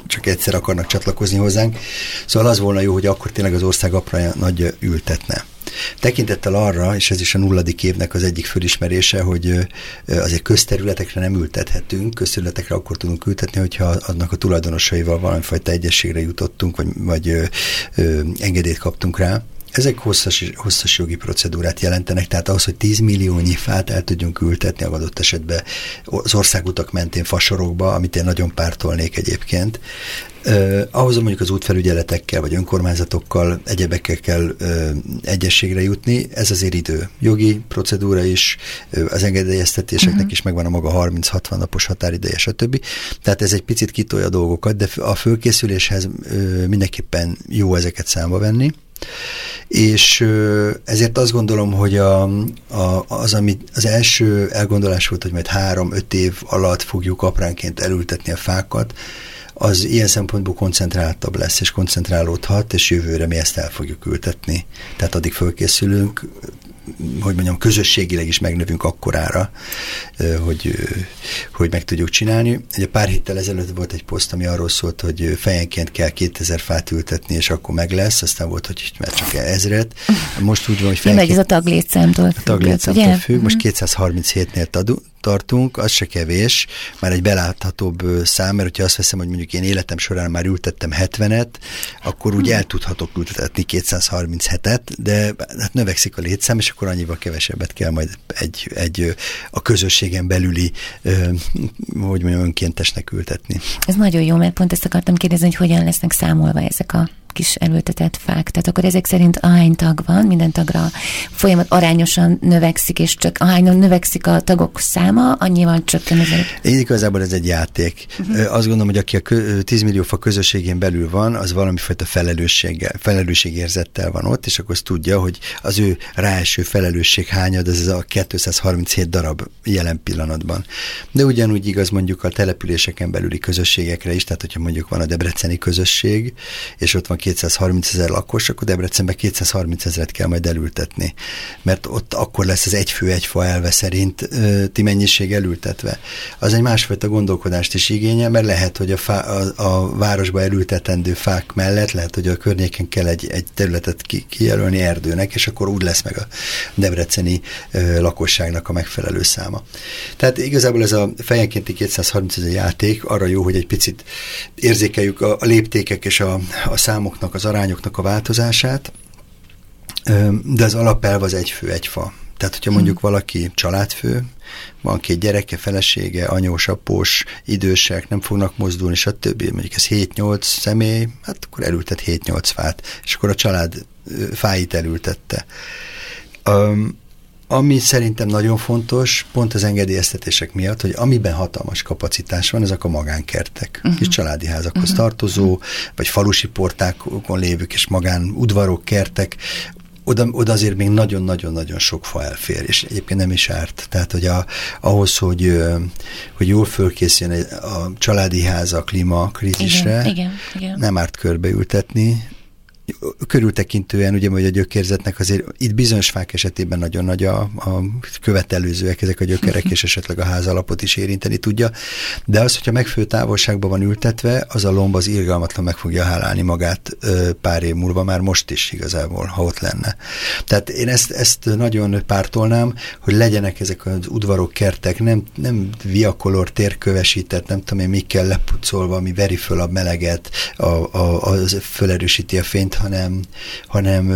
csak egyszer akarnak csatlakozni hozzánk. Szóval az volna jó, hogy akkor tényleg az ország apra nagy ültetne. Tekintettel arra, és ez is a nulladik évnek az egyik fölismerése, hogy azért közterületekre nem ültethetünk, közterületekre akkor tudunk ültetni, hogyha annak a tulajdonosaival valamifajta egyességre jutottunk, vagy, vagy ö, ö, engedélyt kaptunk rá. Ezek hosszas, hosszas jogi procedúrát jelentenek, tehát ahhoz, hogy 10 milliónyi fát el tudjunk ültetni a adott esetben az országutak mentén fasorokba, amit én nagyon pártolnék egyébként, Uh, ahhoz mondjuk az útfelügyeletekkel, vagy önkormányzatokkal, egyebekkel kell uh, egyességre jutni, ez azért idő. Jogi procedúra is, uh, az engedélyeztetéseknek uh-huh. is megvan a maga 30-60 napos határideje, stb. Tehát ez egy picit kitolja a dolgokat, de a fölkészüléshez uh, mindenképpen jó ezeket számba venni. És ezért azt gondolom, hogy a, a, az, ami az első elgondolás volt, hogy majd három-öt év alatt fogjuk apránként elültetni a fákat, az ilyen szempontból koncentráltabb lesz, és koncentrálódhat, és jövőre mi ezt el fogjuk ültetni. Tehát addig fölkészülünk, hogy mondjam, közösségileg is megnövünk akkorára, hogy, hogy meg tudjuk csinálni. Ugye pár héttel ezelőtt volt egy poszt, ami arról szólt, hogy fejenként kell 2000 fát ültetni, és akkor meg lesz, aztán volt, hogy már csak ezret. Most úgy van, hogy fejenként... Meg ez a taglétszámtól függ. A taglétszámtól függ. Most 237-nél tartunk, az se kevés, már egy beláthatóbb szám, mert hogyha azt veszem, hogy mondjuk én életem során már ültettem 70-et, akkor úgy el tudhatok ültetni 237-et, de hát növekszik a létszám, és akkor annyival kevesebbet kell majd egy, egy a közösségen belüli, hogy mondjam, önkéntesnek ültetni. Ez nagyon jó, mert pont ezt akartam kérdezni, hogy hogyan lesznek számolva ezek a kis elültetett fák. Tehát akkor ezek szerint ahány tag van, minden tagra folyamat arányosan növekszik, és csak ahányan növekszik a tagok száma, annyival csökken ez. Én igazából ez egy játék. Uh-huh. Azt gondolom, hogy aki a 10 millió fa közösségén belül van, az valamifajta felelősséggel, felelősségérzettel van ott, és akkor azt tudja, hogy az ő ráeső felelősség hányad, ez a 237 darab jelen pillanatban. De ugyanúgy igaz mondjuk a településeken belüli közösségekre is, tehát hogyha mondjuk van a debreceni közösség, és ott van 230 ezer lakos, akkor Debrecenben 230 ezeret kell majd elültetni. Mert ott akkor lesz az egy fő, egy fa elve szerint ti mennyiség elültetve. Az egy másfajta gondolkodást is igényel, mert lehet, hogy a, fá, a, a városba elültetendő fák mellett lehet, hogy a környéken kell egy, egy területet ki, kijelölni erdőnek, és akkor úgy lesz meg a debreceni ö, lakosságnak a megfelelő száma. Tehát igazából ez a fejenkénti 230 ezer játék arra jó, hogy egy picit érzékeljük a, a léptékek és a, a számok számoknak, az arányoknak a változását, de az alapelv az egy fő, egy fa. Tehát, hogyha mondjuk valaki családfő, van két gyereke, felesége, anyós, após, idősek, nem fognak mozdulni, stb. Mondjuk ez 7-8 személy, hát akkor elültet 7-8 fát, és akkor a család fáit elültette. Um, ami szerintem nagyon fontos, pont az engedélyeztetések miatt, hogy amiben hatalmas kapacitás van, ezek a magánkertek, uh-huh. kis családi házakhoz uh-huh. tartozó, vagy falusi portákon lévők és magán udvarok, kertek, oda, oda azért még nagyon-nagyon-nagyon sok fa elfér, és egyébként nem is árt. Tehát, hogy a, ahhoz, hogy, hogy jól fölkészüljön a családi ház a klímakrízisre, igen, igen, igen. nem árt körbeültetni, körültekintően, ugye, hogy a gyökérzetnek azért itt bizonyos fák esetében nagyon nagy a, a követelőzőek, ezek a gyökerek, és esetleg a házalapot is érinteni tudja, de az, hogyha megfő távolságban van ültetve, az a lomb az irgalmatlan meg fogja hálálni magát pár év múlva, már most is igazából, ha ott lenne. Tehát én ezt, ezt nagyon pártolnám, hogy legyenek ezek az udvarok, kertek, nem, nem viakolor térkövesített, nem tudom én, mikkel lepucolva, ami veri föl a meleget, a, a, az fölerősíti a fényt, hanem, hanem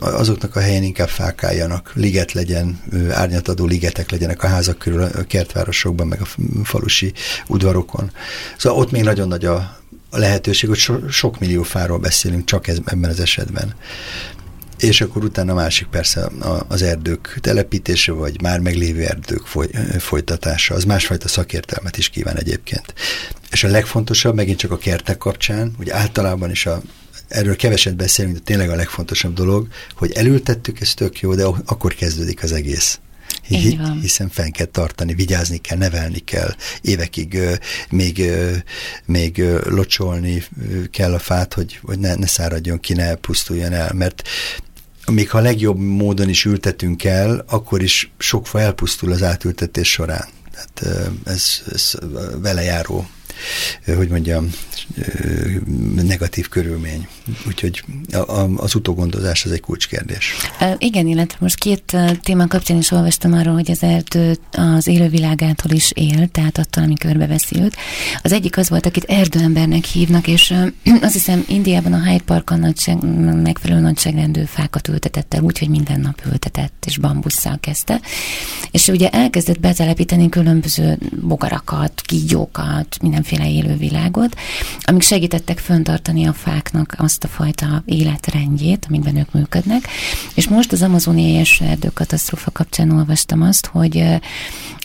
azoknak a helyén inkább fákáljanak, liget legyen, árnyatadó ligetek legyenek a házak körül, a kertvárosokban, meg a falusi udvarokon. Szóval ott még nagyon nagy a, lehetőség, hogy so, sok millió fáról beszélünk csak ez, ebben az esetben. És akkor utána másik persze az erdők telepítése, vagy már meglévő erdők foly, folytatása. Az másfajta szakértelmet is kíván egyébként. És a legfontosabb, megint csak a kertek kapcsán, hogy általában is a erről keveset beszélünk, de tényleg a legfontosabb dolog, hogy elültettük, ez tök jó, de akkor kezdődik az egész. Hiszen fenn kell tartani, vigyázni kell, nevelni kell, évekig még, még locsolni kell a fát, hogy, hogy ne, ne száradjon ki, ne pusztuljon el, mert még ha a legjobb módon is ültetünk el, akkor is sok fa elpusztul az átültetés során. Tehát ez, ez vele járó hogy mondjam, negatív körülmény. Úgyhogy az utógondozás az egy kulcskérdés. Igen, illetve most két téma kapcsán is olvastam arról, hogy az erdő az élővilágától is él, tehát attól, ami körbeveszi őt. Az egyik az volt, akit erdőembernek hívnak, és azt hiszem Indiában a Hyde Park a nagyság, megfelelő nagyságrendű fákat ültetett el, úgyhogy minden nap ültetett, és bambusszal kezdte. És ugye elkezdett betelepíteni különböző bogarakat, kígyókat, mindenféle élővilágot, amik segítettek föntartani a fáknak azt a fajta életrendjét, amiben ők működnek. És most az amazoniai erdőkatasztrófa kapcsán olvastam azt, hogy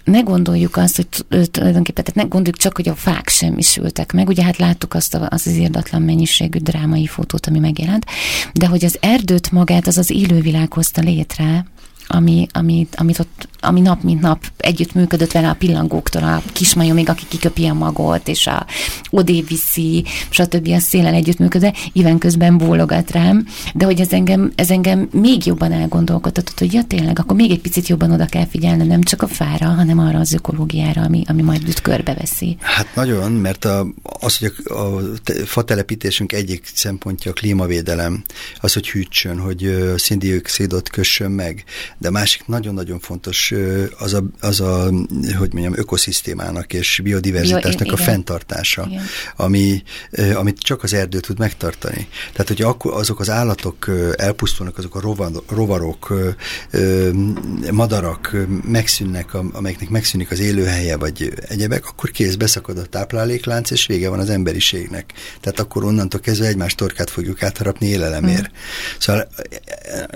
ne gondoljuk azt, hogy tulajdonképpen, tehát ne gondoljuk csak, hogy a fák sem is ültek meg. Ugye hát láttuk azt a, az, az írdatlan mennyiségű drámai fotót, ami megjelent, de hogy az erdőt magát az az élővilág hozta létre, ami, ami, amit ott, ami nap mint nap együtt működött vele a pillangóktól, a kismajomig, aki kiköpi a magot, és a odé viszi, stb. a szélen együtt működve, Iven közben bólogat rám, de hogy ez engem, ez engem még jobban elgondolkodtatott, hogy ja tényleg, akkor még egy picit jobban oda kell figyelnem, nem csak a fára, hanem arra az ökológiára, ami, ami majd őt körbeveszi. Hát nagyon, mert a, az, hogy a, a fatelepítésünk egyik szempontja a klímavédelem, az, hogy hűtsön, hogy szindioxidot kössön meg, de másik nagyon-nagyon fontos az a, az a, hogy mondjam, ökoszisztémának és biodiverzitásnak Bio, a fenntartása, igen. ami, amit csak az erdő tud megtartani. Tehát, hogy akkor azok az állatok elpusztulnak, azok a rovarok, madarak megszűnnek, amelyeknek megszűnik az élőhelye, vagy egyebek, akkor kész, beszakad a tápláléklánc, és vége van az emberiségnek. Tehát akkor onnantól kezdve egymás torkát fogjuk átharapni élelemért. Mm. Szóval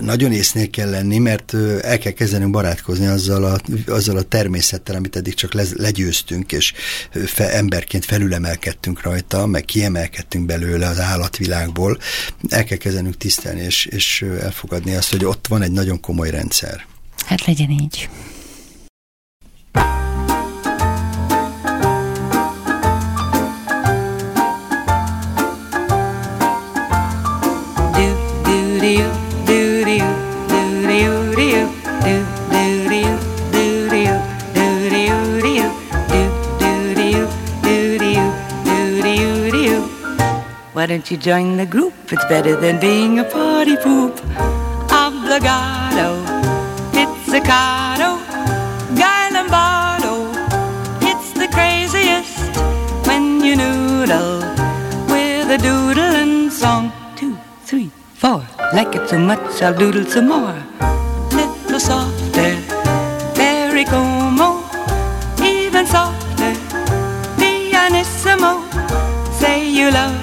nagyon észnél kell lenni, mert el kell kezdenünk barátkozni azzal a, azzal a természettel, amit eddig csak le, legyőztünk, és fe, emberként felülemelkedtünk rajta, meg kiemelkedtünk belőle az állatvilágból. El kell kezdenünk tisztelni, és, és elfogadni azt, hogy ott van egy nagyon komoly rendszer. Hát legyen így. Why don't you join the group? It's better than being a party poop. Obligado, pizzicato, Guy Lombardo. It's the craziest when you noodle with a doodle and song. Two, three, four. Like it so much, I'll doodle some more. Little softer, very como, even softer, pianissimo. Say you love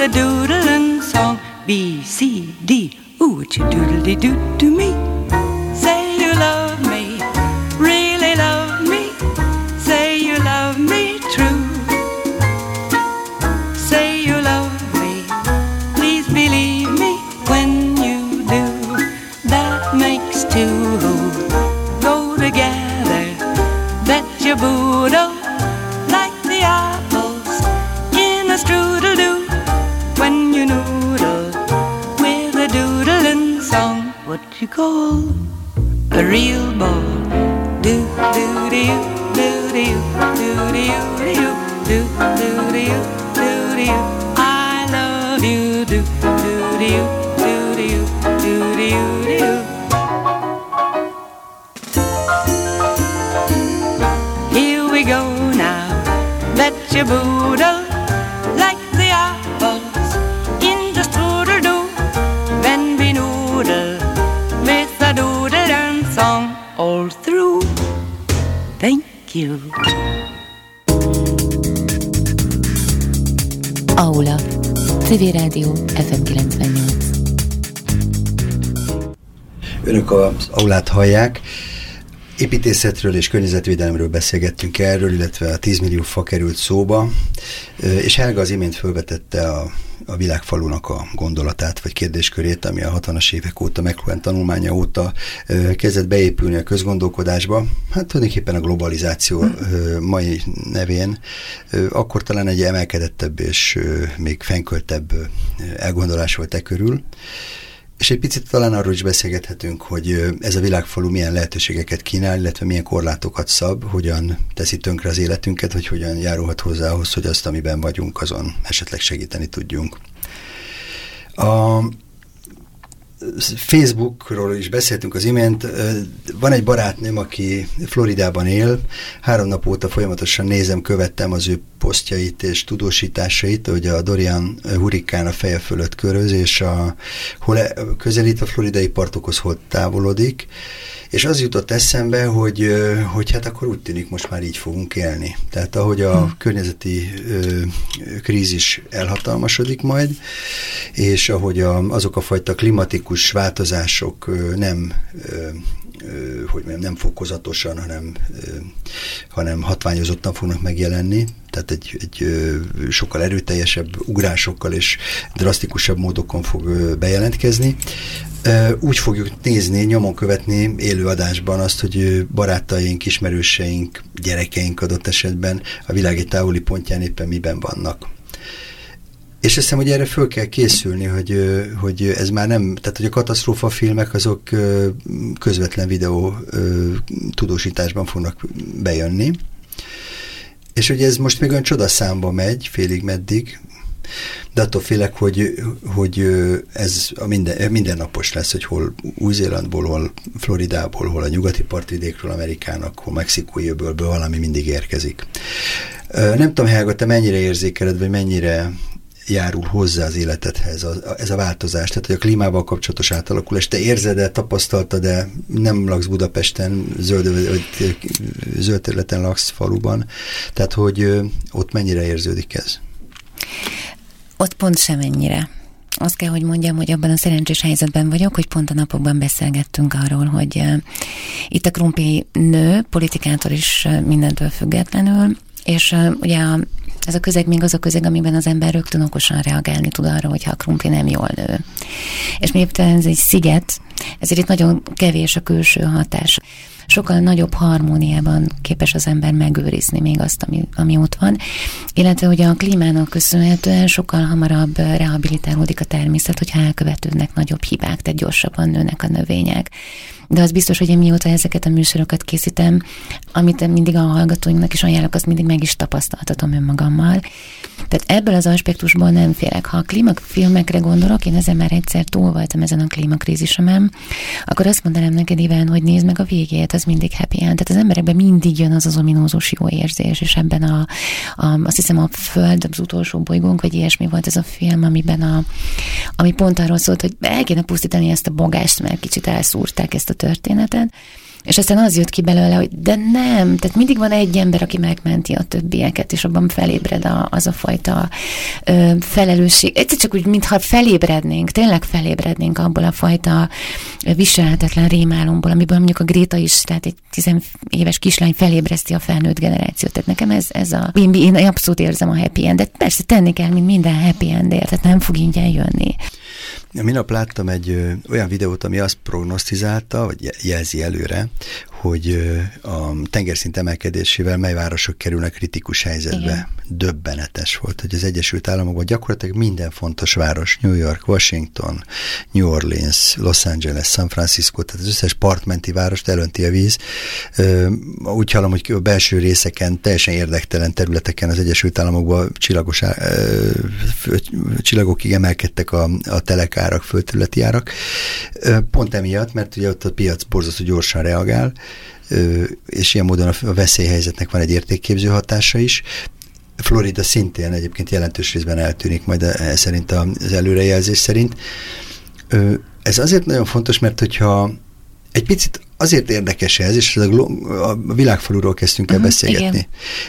a doodling song. B, C, D. Ooh, what you doodly do to me? Thank you. Aula. Civil Rádió FM 98. Önök az aulát hallják. Építészetről és környezetvédelemről beszélgettünk erről, illetve a 10 millió fa került szóba, és Helga az imént felvetette a, a világfalunak a gondolatát, vagy kérdéskörét, ami a 60-as évek óta, McLuhan tanulmánya óta kezdett beépülni a közgondolkodásba. Hát tulajdonképpen a globalizáció mai nevén, akkor talán egy emelkedettebb és még fenköltebb elgondolás volt e körül. És egy picit talán arról is beszélgethetünk, hogy ez a világfalu milyen lehetőségeket kínál, illetve milyen korlátokat szab, hogyan teszi tönkre az életünket, vagy hogyan járulhat hozzá ahhoz, hogy azt, amiben vagyunk, azon esetleg segíteni tudjunk. A Facebookról is beszéltünk az imént. Van egy barátnőm, aki Floridában él. Három nap óta folyamatosan nézem, követtem az ő posztjait és tudósításait, hogy a Dorian hurikán a feje fölött köröz, és a, hol közelít a floridai partokhoz, hol távolodik. És az jutott eszembe, hogy, hogy hát akkor úgy tűnik, most már így fogunk élni. Tehát ahogy a hmm. környezeti ö, krízis elhatalmasodik majd, és ahogy a, azok a fajta klimatikus változások ö, nem ö, hogy nem fokozatosan, hanem, hanem hatványozottan fognak megjelenni, tehát egy, egy sokkal erőteljesebb ugrásokkal és drasztikusabb módokon fog bejelentkezni. Úgy fogjuk nézni, nyomon követni élőadásban azt, hogy barátaink, ismerőseink, gyerekeink adott esetben a világ egy távoli pontján éppen miben vannak. És azt hiszem, hogy erre föl kell készülni, hogy, hogy ez már nem, tehát hogy a katasztrófa filmek azok közvetlen videó tudósításban fognak bejönni. És hogy ez most még olyan csodaszámba megy, félig meddig, de attól félek, hogy, hogy ez a minden, mindennapos lesz, hogy hol Új-Zélandból, hol Floridából, hol a nyugati partvidékről Amerikának, hol Mexikói öbölből valami mindig érkezik. Nem tudom, Helga, te mennyire érzékeled, vagy mennyire járul hozzá az életedhez a, a, ez a változás, tehát hogy a klímával kapcsolatos átalakulás. Te érzed-e, tapasztaltad de nem laksz Budapesten, zöld, zöld területen laksz faluban, tehát hogy ott mennyire érződik ez? Ott pont semennyire. Azt kell, hogy mondjam, hogy abban a szerencsés helyzetben vagyok, hogy pont a napokban beszélgettünk arról, hogy itt a krumpi nő, politikától is mindentől függetlenül, és ugye a ez a közeg még az a közeg, amiben az ember rögtön okosan reagálni tud arra, hogyha a krumpli nem jól nő. És miután ez egy sziget, ezért itt nagyon kevés a külső hatás. Sokkal nagyobb harmóniában képes az ember megőrizni még azt, ami, ami ott van. Illetve ugye a klímának köszönhetően sokkal hamarabb rehabilitálódik a természet, hogyha elkövetődnek nagyobb hibák, tehát gyorsabban nőnek a növények de az biztos, hogy én mióta ezeket a műsorokat készítem, amit mindig a hallgatóinknak is ajánlok, azt mindig meg is tapasztaltatom önmagammal. Tehát ebből az aspektusból nem félek. Ha a klímafilmekre gondolok, én ezen már egyszer túl voltam ezen a klímakrízisemen, akkor azt mondanám neked, Iván, hogy nézd meg a végét, az mindig happy end. Tehát az emberekben mindig jön az az ominózus jó érzés, és ebben a, a azt hiszem a Föld, az utolsó bolygónk, vagy ilyesmi volt ez a film, amiben a, ami pont arról szólt, hogy el kéne pusztítani ezt a bogást, mert kicsit elszúrták ezt a történetet, és aztán az jött ki belőle, hogy de nem, tehát mindig van egy ember, aki megmenti a többieket, és abban felébred a, az a fajta ö, felelősség. Egyszer csak úgy, mintha felébrednénk, tényleg felébrednénk abból a fajta viselhetetlen rémálomból, amiből mondjuk a Gréta is, tehát egy tizen éves kislány felébreszti a felnőtt generációt. Tehát nekem ez, ez a... Én, én abszolút érzem a happy endet. Persze tenni kell, mint minden happy endért, tehát nem fog ingyen jönni. Minap láttam egy olyan videót, ami azt prognosztizálta, vagy jelzi előre, hogy a tengerszint emelkedésével mely városok kerülnek kritikus helyzetbe. Igen. Döbbenetes volt, hogy az Egyesült Államokban gyakorlatilag minden fontos város, New York, Washington, New Orleans, Los Angeles, San Francisco, tehát az összes partmenti várost elönti a víz. Úgy hallom, hogy a belső részeken, teljesen érdektelen területeken az Egyesült Államokban csillagos, csillagokig emelkedtek a, a telekárak, földterületi árak. Pont emiatt, mert ugye ott a piac borzasztó gyorsan reagál, és ilyen módon a a veszélyhelyzetnek van egy értékképző hatása is. Florida szintén egyébként jelentős részben eltűnik, majd e szerint az előrejelzés szerint. Ez azért nagyon fontos, mert hogyha egy picit azért érdekes ez, és a, a világfaluról kezdtünk el Mhm, beszélgetni, igen.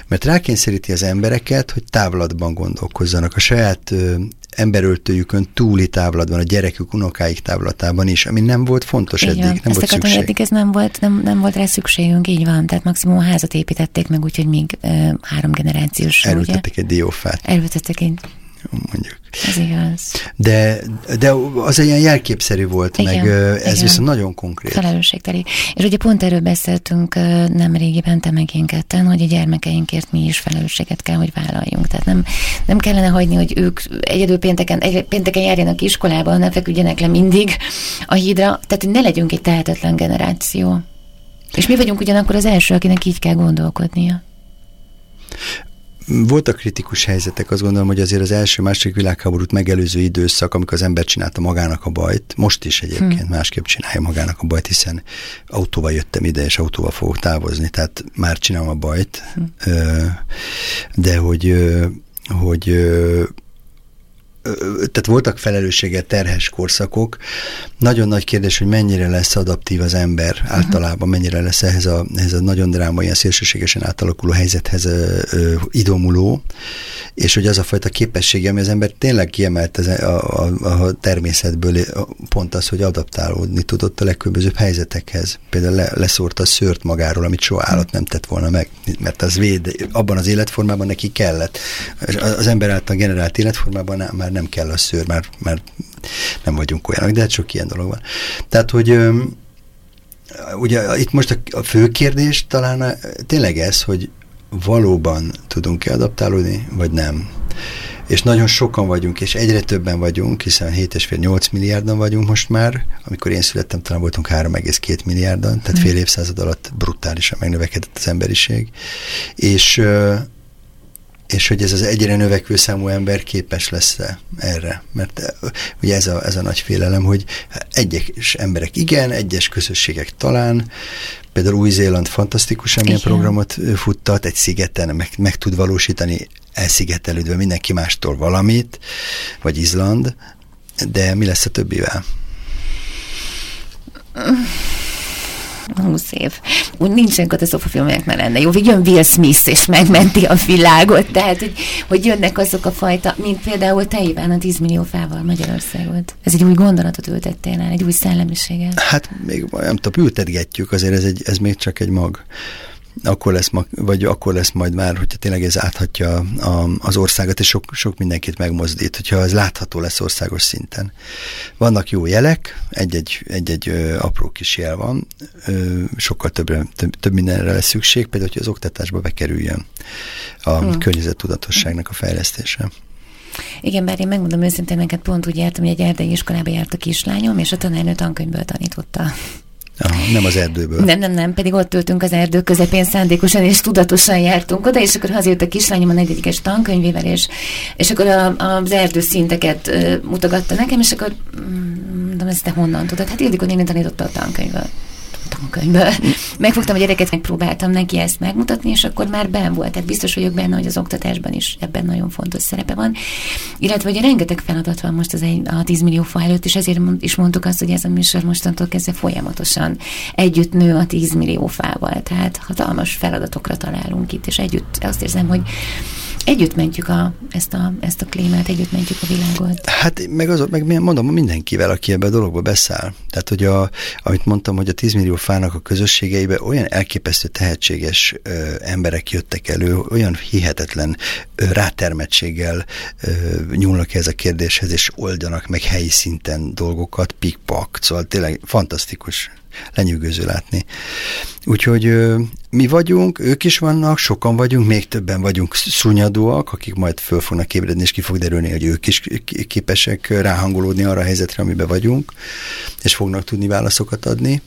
mert rákényszeríti az embereket, hogy távlatban gondolkozzanak, a saját ö, emberöltőjükön túli távlatban, a gyerekük, unokáik távlatában is, ami nem volt fontos Így eddig, nem Ezt volt akartam, szükség. eddig ez nem volt, nem, nem volt rá szükségünk, így van. Tehát maximum a házat építették meg, úgyhogy még ö, három generációs. ugye? Elültettek egy diófát, Elültettek egy, mondjuk. ez igaz. De, de az egy ilyen jelképszerű volt, Igen, meg ez igen. viszont nagyon konkrét. Felelősségteli. És ugye pont erről beszéltünk nem régiben, te meg én ketten, hogy a gyermekeinkért mi is felelősséget kell, hogy vállaljunk. Tehát nem, nem kellene hagyni, hogy ők egyedül pénteken, egy, pénteken járjanak iskolába, ne feküdjenek le mindig a hídra. Tehát, ne legyünk egy tehetetlen generáció. És mi vagyunk ugyanakkor az első, akinek így kell gondolkodnia. Voltak kritikus helyzetek, azt gondolom, hogy azért az első, második világháborút megelőző időszak, amikor az ember csinálta magának a bajt, most is egyébként hm. másképp csinálja magának a bajt, hiszen autóval jöttem ide, és autóval fogok távozni, tehát már csinálom a bajt, hm. de hogy, hogy tehát voltak felelősséggel terhes korszakok. Nagyon nagy kérdés, hogy mennyire lesz adaptív az ember általában, mennyire lesz ehhez a, ehhez a nagyon drámai, ilyen szélsőségesen átalakuló helyzethez ö, ö, idomuló, és hogy az a fajta képessége, ami az ember tényleg kiemelt az, a, a, a természetből, pont az, hogy adaptálódni tudott a legkülönbözőbb helyzetekhez. Például le, leszórta a szőrt magáról, amit soha állat nem tett volna meg, mert az véd, abban az életformában neki kellett. Az ember által generált életformában már nem kell a szőr, már, már nem vagyunk olyanok, de hát sok ilyen dolog van. Tehát, hogy ugye itt most a, a fő kérdés talán a, tényleg ez, hogy valóban tudunk-e adaptálódni, vagy nem. És nagyon sokan vagyunk, és egyre többen vagyunk, hiszen 7,5-8 milliárdan vagyunk most már, amikor én születtem, talán voltunk 3,2 milliárdan, tehát fél évszázad alatt brutálisan megnövekedett az emberiség. És és hogy ez az egyre növekvő számú ember képes lesz -e erre. Mert ugye ez a, ez a nagy félelem, hogy egyes emberek igen, egyes közösségek talán, például Új-Zéland fantasztikusan milyen programot futtat, egy szigeten meg, meg tud valósítani elszigetelődve mindenki mástól valamit, vagy Izland, de mi lesz a többivel? 20 év. Úgy nincsen katasztrofafilmek már lenne. Jó, jön Will Smith, és megmenti a világot. Tehát, hogy, hogy jönnek azok a fajta, mint például te, Iván, a 10 millió fával Magyarországot. Ez egy új gondolatot ültettél el, egy új szellemiséget. Hát még nem tudom, ültetgetjük, azért ez, egy, ez még csak egy mag akkor lesz, vagy akkor lesz majd már, hogyha tényleg ez áthatja a, az országot, és sok, sok mindenkit megmozdít, hogyha ez látható lesz országos szinten. Vannak jó jelek, egy-egy, egy-egy ö, apró kis jel van, ö, sokkal többre, több, több mindenre lesz szükség, például, hogy az oktatásba bekerüljön a hmm. környezettudatosságnak a fejlesztése. Igen, bár én megmondom őszintén, neked pont úgy jártam, hogy egy erdei iskolába járt a kislányom, és a tanárnő tankönyvből tanította. Aha, nem az erdőből. Nem, nem, nem, pedig ott ültünk az erdő közepén szándékosan, és tudatosan jártunk oda, és akkor hazajött a kislányom a negyedikes tankönyvével, és, és akkor a, az erdő szinteket uh, mutogatta nekem, és akkor mondom, ezt te honnan tudod? Hát Ildikó néni tanította a tankönyvből tankönyvből. Megfogtam a gyereket, megpróbáltam neki ezt megmutatni, és akkor már ben volt. Tehát biztos vagyok benne, hogy az oktatásban is ebben nagyon fontos szerepe van. Illetve, hogy rengeteg feladat van most az egy, a 10 millió fa előtt, és ezért is mondtuk azt, hogy ez a műsor mostantól kezdve folyamatosan együtt nő a 10 millió fával. Tehát hatalmas feladatokra találunk itt, és együtt azt érzem, hogy együtt mentjük a, ezt, a, ezt a klímát, együtt mentjük a világot. Hát meg, az, meg mondom mindenkivel, aki ebbe a dologba beszáll. Tehát, hogy a, amit mondtam, hogy a 10 millió fának a közösségeibe olyan elképesztő tehetséges ö, emberek jöttek elő, olyan hihetetlen ö, rátermettséggel ö, nyúlnak ez a kérdéshez, és oldanak meg helyi szinten dolgokat, pikpak, szóval tényleg fantasztikus lenyűgöző látni. Úgyhogy mi vagyunk, ők is vannak, sokan vagyunk, még többen vagyunk szúnyadóak, akik majd föl fognak ébredni, és ki fog derülni, hogy ők is képesek ráhangolódni arra a helyzetre, amiben vagyunk, és fognak tudni válaszokat adni.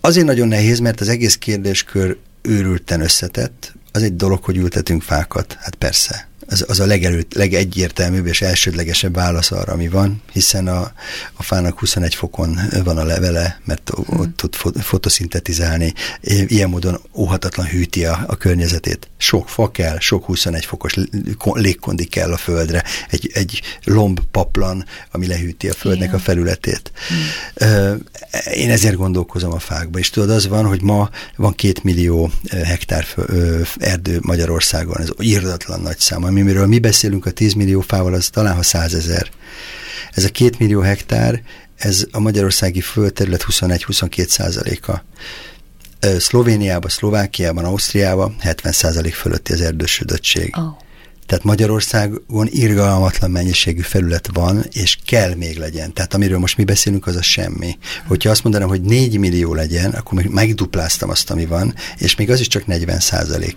Azért nagyon nehéz, mert az egész kérdéskör őrülten összetett. Az egy dolog, hogy ültetünk fákat, hát persze az, az a legelőtt, legegyértelműbb és elsődlegesebb válasz arra, ami van, hiszen a, a fának 21 fokon van a levele, mert ott tud fotoszintetizálni, ilyen módon óhatatlan hűti a, a környezetét. Sok fa kell, sok 21 fokos légkondi kell a földre, egy, egy lomb paplan, ami lehűti a földnek Igen. a felületét. Hmm. Én ezért gondolkozom a fákba, és tudod, az van, hogy ma van két millió hektár erdő Magyarországon, ez írdatlan nagy szám, amiről mi beszélünk a 10 millió fával, az talán ha 100 ezer. Ez a 2 millió hektár, ez a magyarországi földterület 21-22 százaléka. Szlovéniában, Szlovákiában, Ausztriában 70 százalék fölötti az erdősödöttség. Oh. Tehát Magyarországon irgalmatlan mennyiségű felület van, és kell még legyen. Tehát amiről most mi beszélünk, az a semmi. Hogyha azt mondanám, hogy 4 millió legyen, akkor még megdupláztam azt, ami van, és még az is csak 40 százalék,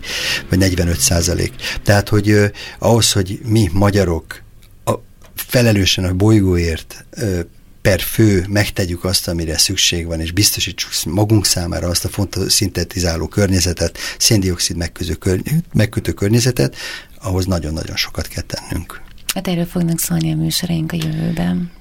vagy 45 százalék. Tehát, hogy uh, ahhoz, hogy mi magyarok a, felelősen a bolygóért per fő megtegyük azt, amire szükség van, és biztosítsuk magunk számára azt a fontos szintetizáló környezetet, széndiokszid megkötő környezetet, ahhoz nagyon-nagyon sokat kell tennünk. Hát erről fognak szólni a műsoraink a jövőben.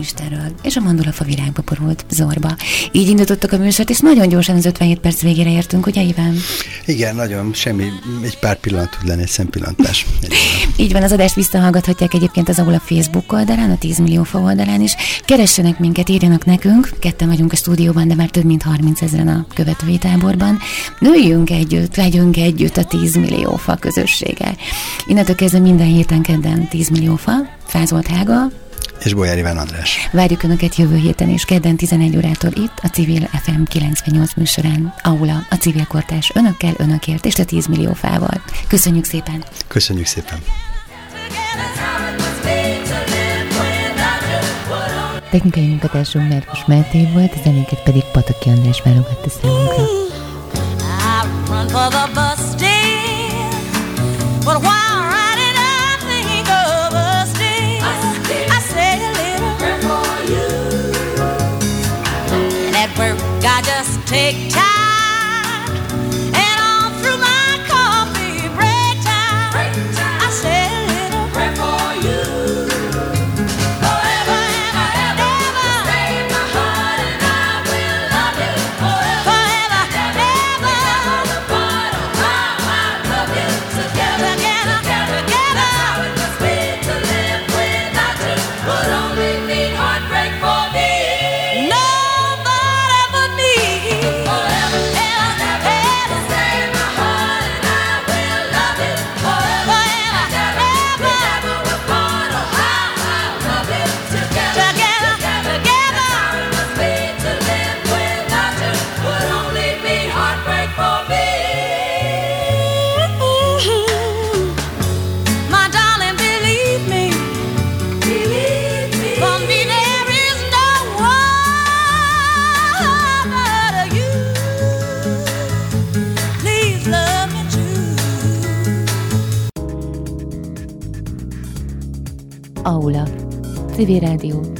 Istenről, és a mandulafa virágba borult zorba. Így indítottak a műsort, és nagyon gyorsan az 57 perc végére értünk, ugye Iván? Igen, nagyon, semmi, egy pár pillanat tud lenni, egy szempillantás. Így van, az adást visszahallgathatják egyébként az ahol a Facebook oldalán, a 10 millió fa oldalán is. Keressenek minket, írjanak nekünk, ketten vagyunk a stúdióban, de már több mint 30 ezeren a követői táborban. Nőjünk együtt, legyünk együtt a 10 millió fa közössége. Innentől kezdve minden héten kedden 10 millió fa, Fázolt Hága, és Bolyár Iván András. Várjuk Önöket jövő héten és kedden 11 órától itt a Civil FM 98 műsorán. Aula, a civil kortás önökkel, önökért és a 10 millió fával. Köszönjük szépen! Köszönjük szépen! Technikai munkatársunk Márkus Máté volt, a zenéket pedig Pataki András válogatta számunkra. Take time, Aula. Civil Rádió FM 9